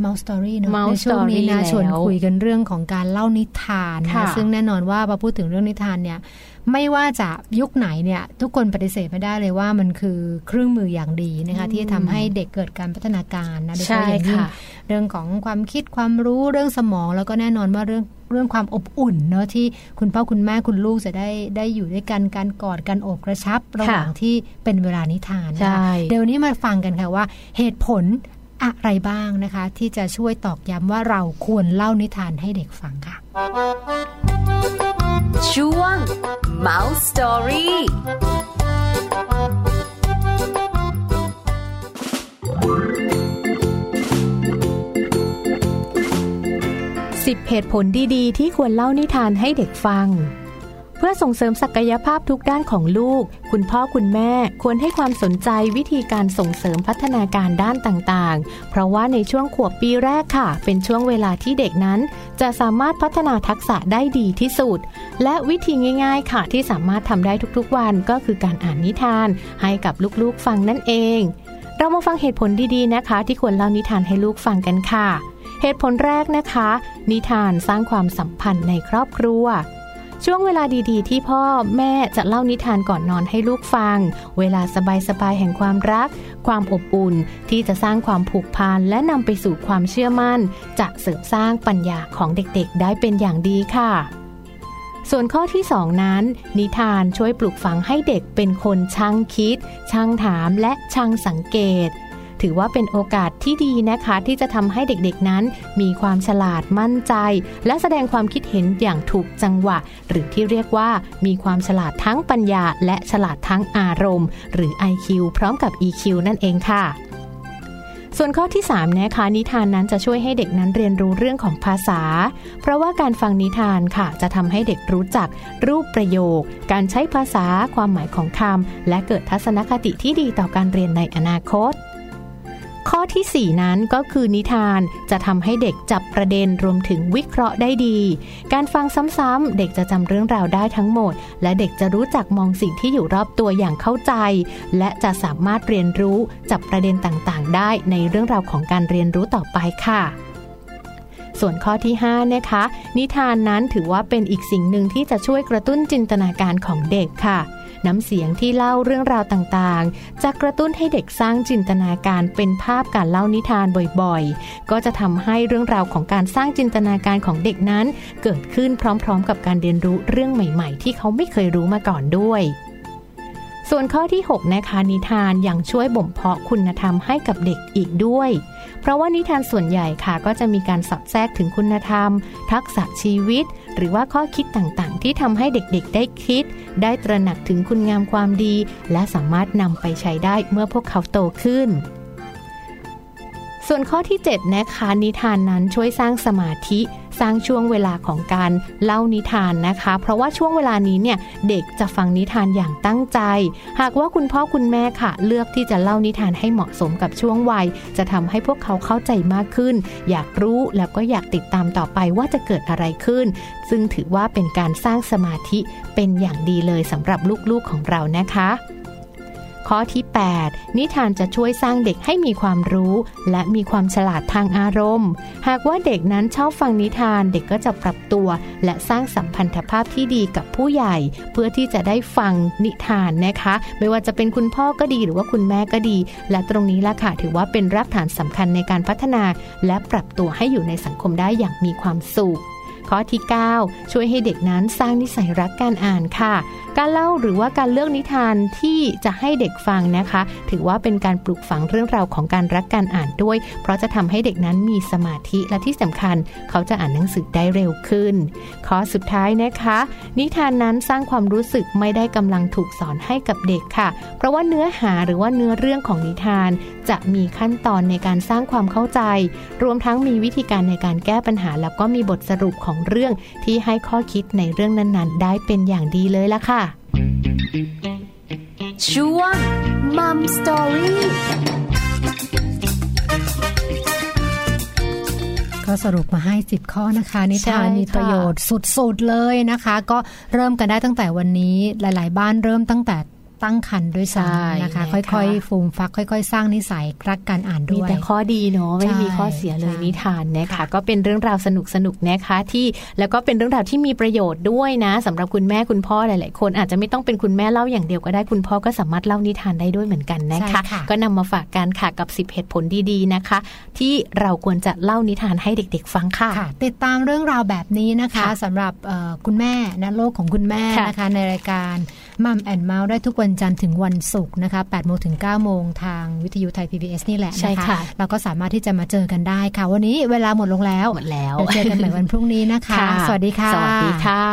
S1: mouth story เนาะในช่วงนี้นะชวนคุยกันเรื่องของการเล่านิทานนะซึ่งแน่นอนว่าพอพูดถึงเรื่องนิทานเนี่ยไม่ว่าจะยุคไหนเนี่ยทุกคนปฏิเสธไม่ได้เลยว่ามันคือเครื่องมืออย่างดีนะคะที่จะทำให้เด็กเกิดการพัฒนาการนะโดยเฉพาะอย่างยิ่งเรื่องของความคิดความรู้เรื่องสมองแล้วก็แน่นอนว่าเรื่อง เรื่องความอบอุ่นเนอะที่คุณพ่อคุณแม่คุณลูกจะได้ได้อยู่ด้วยกันการกอดกันโอบกระชับระหว่างที่เป็นเวลานิทานนะคะ
S2: ใช่
S1: เดี๋ยววนนี้มาฟังกันค่ะว่า เหตุผลอะไรบ้างนะคะ ที่จะช่วยตอกย้ำว่าเราควรเล่านิทานให้เด็กฟังค่ะ
S9: ช่วง Mouse Story
S2: 10 เหตุผลดีๆ ที่ควรเล่านิทานให้เด็กฟัง เพื่อส่งเสริมศักยภาพทุกด้านของลูก คุณพ่อคุณแม่ควรให้ความสนใจวิธีการส่งเสริมพัฒนาการด้านต่างๆ เพราะว่าในช่วงขวบปีแรกค่ะ เป็นช่วงเวลาที่เด็กนั้น จะสามารถพัฒนาทักษะได้ดีที่สุด และวิธีง่ายๆค่ะที่สามารถทำได้ทุกๆวันก็คือการอ่านนิทาน ให้กับลูกๆฟังนั่นเอง เรามาฟังเหตุผลดีๆนะคะ ที่ควรเล่านิทานให้ลูกฟังกันค่ะ เหตุผลแรกนะคะ นิทานสร้างความสัมพันธ์ในครอบครัว ช่วงเวลาดีๆ ที่พ่อแม่จะเล่านิทานก่อนนอนให้ลูกฟัง เวลาสบายๆแห่งความรัก ความอบอุ่นที่จะสร้างความผูกพันและนำไปสู่ความเชื่อมั่น จะเสริมสร้างปัญญาของเด็กๆ ได้เป็นอย่างดีค่ะส่วนข้อที่ 2 นั้น นิทานช่วยปลูกฝังให้เด็กเป็นคนช่างคิด ช่างถามและช่างสังเกต ถือว่าเป็นโอกาสที่ดีนะคะ ที่จะทำให้เด็กๆนั้น มีความฉลาดมั่นใจ และแสดงความคิดเห็นอย่างถูกจังหวะ หรือที่เรียกว่ามีความฉลาดทั้งปัญญา และฉลาดทั้งอารมณ์ หรือ IQ พร้อมกับ EQ นั่นเองค่ะส่วนข้อที่3นะคะนิทานนั้นจะช่วยให้เด็กนั้นเรียนรู้เรื่องของภาษา เพราะว่าการฟังนิทานค่ะ จะทำให้เด็กรู้จัก รูปประโยค การใช้ภาษา ความหมายของคำและเกิดทัศนคติที่ดีต่อการเรียนในอนาคต ข้อทีสี่ 4 นั้นก็คือนิทานจะทำให้เด็กจับประเด็นรวมถึงวิเคราะห์ได้ดี การฟังซ้ำๆเด็กจะจำเรื่องราวได้ทั้งหมด และเด็กจะรู้จักมองสิ่งที่อยู่รอบตัวอย่างเข้าใจ และจะสามารถเรียนรู้จับประเด็นต่างๆ ได้ในเรื่องราวของการเรียนรู้ต่อไปค่ะส่วนข้อที่5นะคะนิทานนั้นถือว่าเป็นอีกสิ่งหนึ่งที่จะช่วยกระตุ้นจินตนาการของเด็กค่ะ น้ำเสียงที่เล่าเรื่องราวต่างๆ จะกระตุ้นให้เด็กสร้างจินตนาการเป็นภาพการเล่านิทานบ่อยๆ ก็จะทำให้เรื่องราวของการสร้างจินตนาการของเด็กนั้น เกิดขึ้นพร้อมๆ กับการเรียนรู้เรื่องใหม่ๆ ที่เขาไม่เคยรู้มาก่อนด้วยส่วนข้อที่ 6 นะคะนิทานยังช่วยบ่มเพาะคุณธรรมให้กับเด็กอีกด้วย เพราะว่านิทานส่วนใหญ่ค่ะก็จะมีการสอดแทรกถึงคุณธรรม ทักษะชีวิต หรือว่าข้อคิดต่างๆ ที่ทำให้เด็กๆ ได้คิด ได้ตระหนักถึงคุณงามความดี และสามารถนำไปใช้ได้เมื่อพวกเขาโตขึ้น ส่วนข้อที่ 7 นะคะนิทานนั้นช่วยสร้างสมาธิสร้างช่วงเวลาของการเล่านิทานนะคะ เพราะว่าช่วงเวลานี้เนี่ยเด็กจะฟังนิทานอย่างตั้งใจ หากว่าคุณพ่อคุณแม่ค่ะ เลือกที่จะเล่านิทานให้เหมาะสมกับช่วงวัย จะทำให้พวกเขาเข้าใจมากขึ้น อยากรู้แล้วก็อยากติดตามต่อไปว่าจะเกิดอะไรขึ้น ซึ่งถือว่าเป็นการสร้างสมาธิเป็นอย่างดีเลยสำหรับลูกๆของเรานะคะ ข้อที่ 8 นิทานจะช่วยสร้างเด็กให้มีความรู้ และมีความฉลาดทางอารมณ์ หากว่าเด็กนั้นชอบฟังนิทานเด็กก็จะปรับตัว และสร้างสัมพันธภาพที่ดีกับผู้ใหญ่ เพื่อที่จะได้ฟังนิทานนะคะ ไม่ว่าจะเป็นคุณพ่อก็ดีหรือว่าคุณแม่ก็ดี และตรงนี้ล่ะค่ะถือว่าเป็นรากฐานสำคัญในการพัฒนา และปรับตัวให้อยู่ในสังคมได้อย่างมีความสุข ข้อที่ 9 ช่วยให้เด็กนั้นสร้างนิสัยรักการอ่านค่ะ การเล่าหรือว่าการเลือกนิทานที่จะให้เด็กฟังนะคะ ถือว่าเป็นการปลูกฝังเรื่องราวของการรักการอ่านด้วย เพราะจะทำให้เด็กนั้นมีสมาธิและที่สำคัญ เขาจะอ่านหนังสือได้เร็วขึ้น ข้อสุดท้ายนะคะ นิทานนั้นสร้างความรู้สึกไม่ได้กำลังถูกสอนให้กับเด็กค่ะ เพราะว่าเนื้อหาหรือว่าเนื้อเรื่องของนิทาน จะมีขั้นตอนในการสร้างความเข้าใจ รวมทั้งมีวิธีการในการแก้ปัญหา แล้วก็มีบทสรุปของเรื่องที่ให้ข้อคิดในเรื่องนั้นๆ ได้เป็นอย่างดีเลยละค่ะ
S9: ช่วงมัมสตอรี่
S1: ก็สรุปมาให้ 10 ข้อนะคะ นิทาน
S2: ใช่ค่ะ
S1: มีประโยชน์สุดๆเลยนะคะ ก็เริ่มกันได้ตั้งแต่วันนี้หลาย ๆ บ้านเริ่มตั้งแต่ ตั้งครรภ์ด้วย
S2: ใช่
S1: ซ้ำนะคะ
S2: นะคะ
S1: ค่อยๆ ฟูมฟัก ค่อย ๆ สร้างนิสัยรักการอ่าน
S2: มี
S1: ด้วย
S2: แต่ข้อดีเนาะไม่
S1: ใช่
S2: มีข้อเสียเลย
S1: ใช่
S2: นิทานนะคะ
S1: ค่ะ
S2: ก็เป็นเรื่องราวสนุกสนุกๆนะคะที่แล้วก็เป็นเรื่องราวที่มีประโยชน์ด้วยนะสำหรับคุณแม่คุณพ่อหลายๆคนอาจจะไม่ต้องเป็นคุณแม่เล่าอย่างเดียวก็ได้คุณพ่อก็สามารถเล่านิทานได้ด้วยเหมือนกันนะคะ
S1: ใช่ค่ะ
S2: ก็นำมาฝากกันค่ะกับ10เหตุผลดีๆนะคะ ที่เราควรจะเล่านิทานให้เด็ก ๆ ฟังค่ะ
S1: ค่ะติดตามเรื่องราวแบบนี้นะคะ
S2: ค่ะ
S1: สำหรับเอ่อคุณแม่นะโลกของคุณแม่
S2: ค่ะ
S1: นะคะในรายการ มัมแอนเมาส์ได้ทุกวันจันทร์ถึงวันศุกร์นะคะ8โมงถึง9โมงทางวิทยุไทย PBS นี่แหละ
S2: ใช่
S1: นะคะ
S2: ค่ะ
S1: เราก็สามารถที่จะมาเจอกันได้ค่ะ วันนี้เวลาหมดลงแล้ว
S2: หมดแล้ว
S1: เดี๋ยวเจอกันใหม่วันพรุ่งนี้นะคะ สวัสดีค่ะ
S2: สวัสดีค่ะ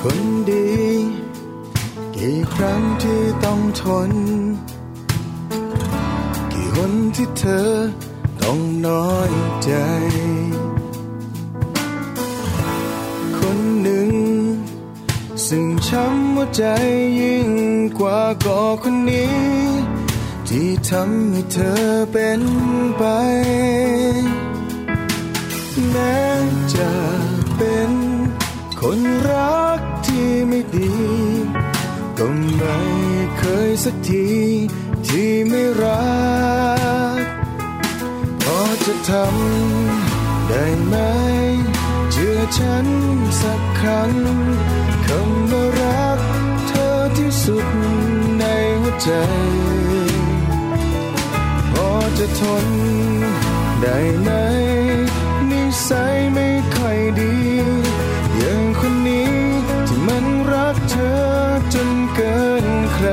S10: คนดี กี่ครั้งที่ต้องทน กี่คนที่เธอ ต้องน้อยใจ คนหนึ่ง ซึ่งช้ำหัวใจยิ่งกว่าก่อคนนี้ ที่ทำให้เธอเป็นไป แม้จะเป็นคนรักที่ไม่ดีก็ไม่เคยสักทีที่ไม่รัก จะทำได้ไหมเชื่อฉันสักครั้งคำว่ารักเธอที่สุดในหัวใจ พอจะทนได้ไหมนิสัยไม่ค่อยดีอย่างคนนี้ที่มันรักเธอจนเกินใคร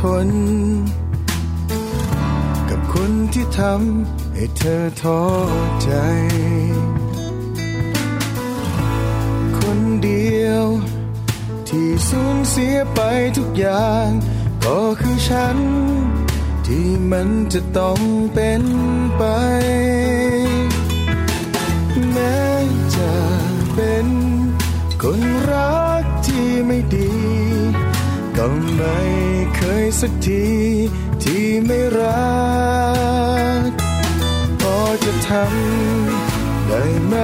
S10: ทน กับคนที่ทำให้เธอท้อใจ คนเดียว ที่สูญเสียไปทุกอย่าง ก็คือฉัน ที่มันจะต้องเป็นไป แม้จะเป็นคนรักที่ไม่ดี ก็ไม่เคยสักทีที่ไม่รัก พอจะทำได้ไหม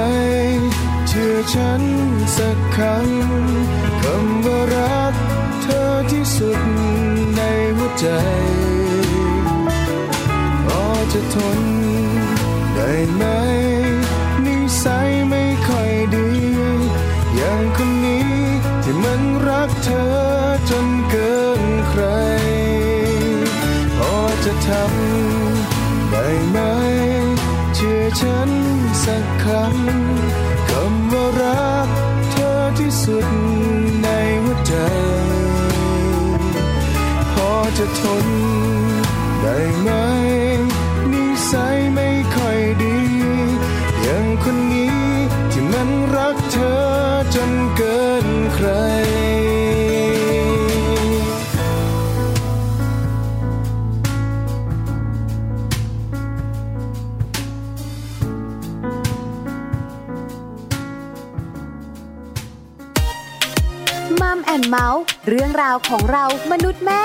S10: เชื่อฉันสักครั้งคำว่ารักเธอที่สุดในหัวใจ พอจะทนได้ไหม นิสัยไม่ค่อยดี อย่างคนนี้ที่มันรักเธอ จะทน ได้ไหมนิสัยไม่ค่อยดี อย่างคนนี้ที่มันรักเธอจนเกินใคร
S9: มัมแอนเมาส์เรื่องราวของเรามนุษย์แม่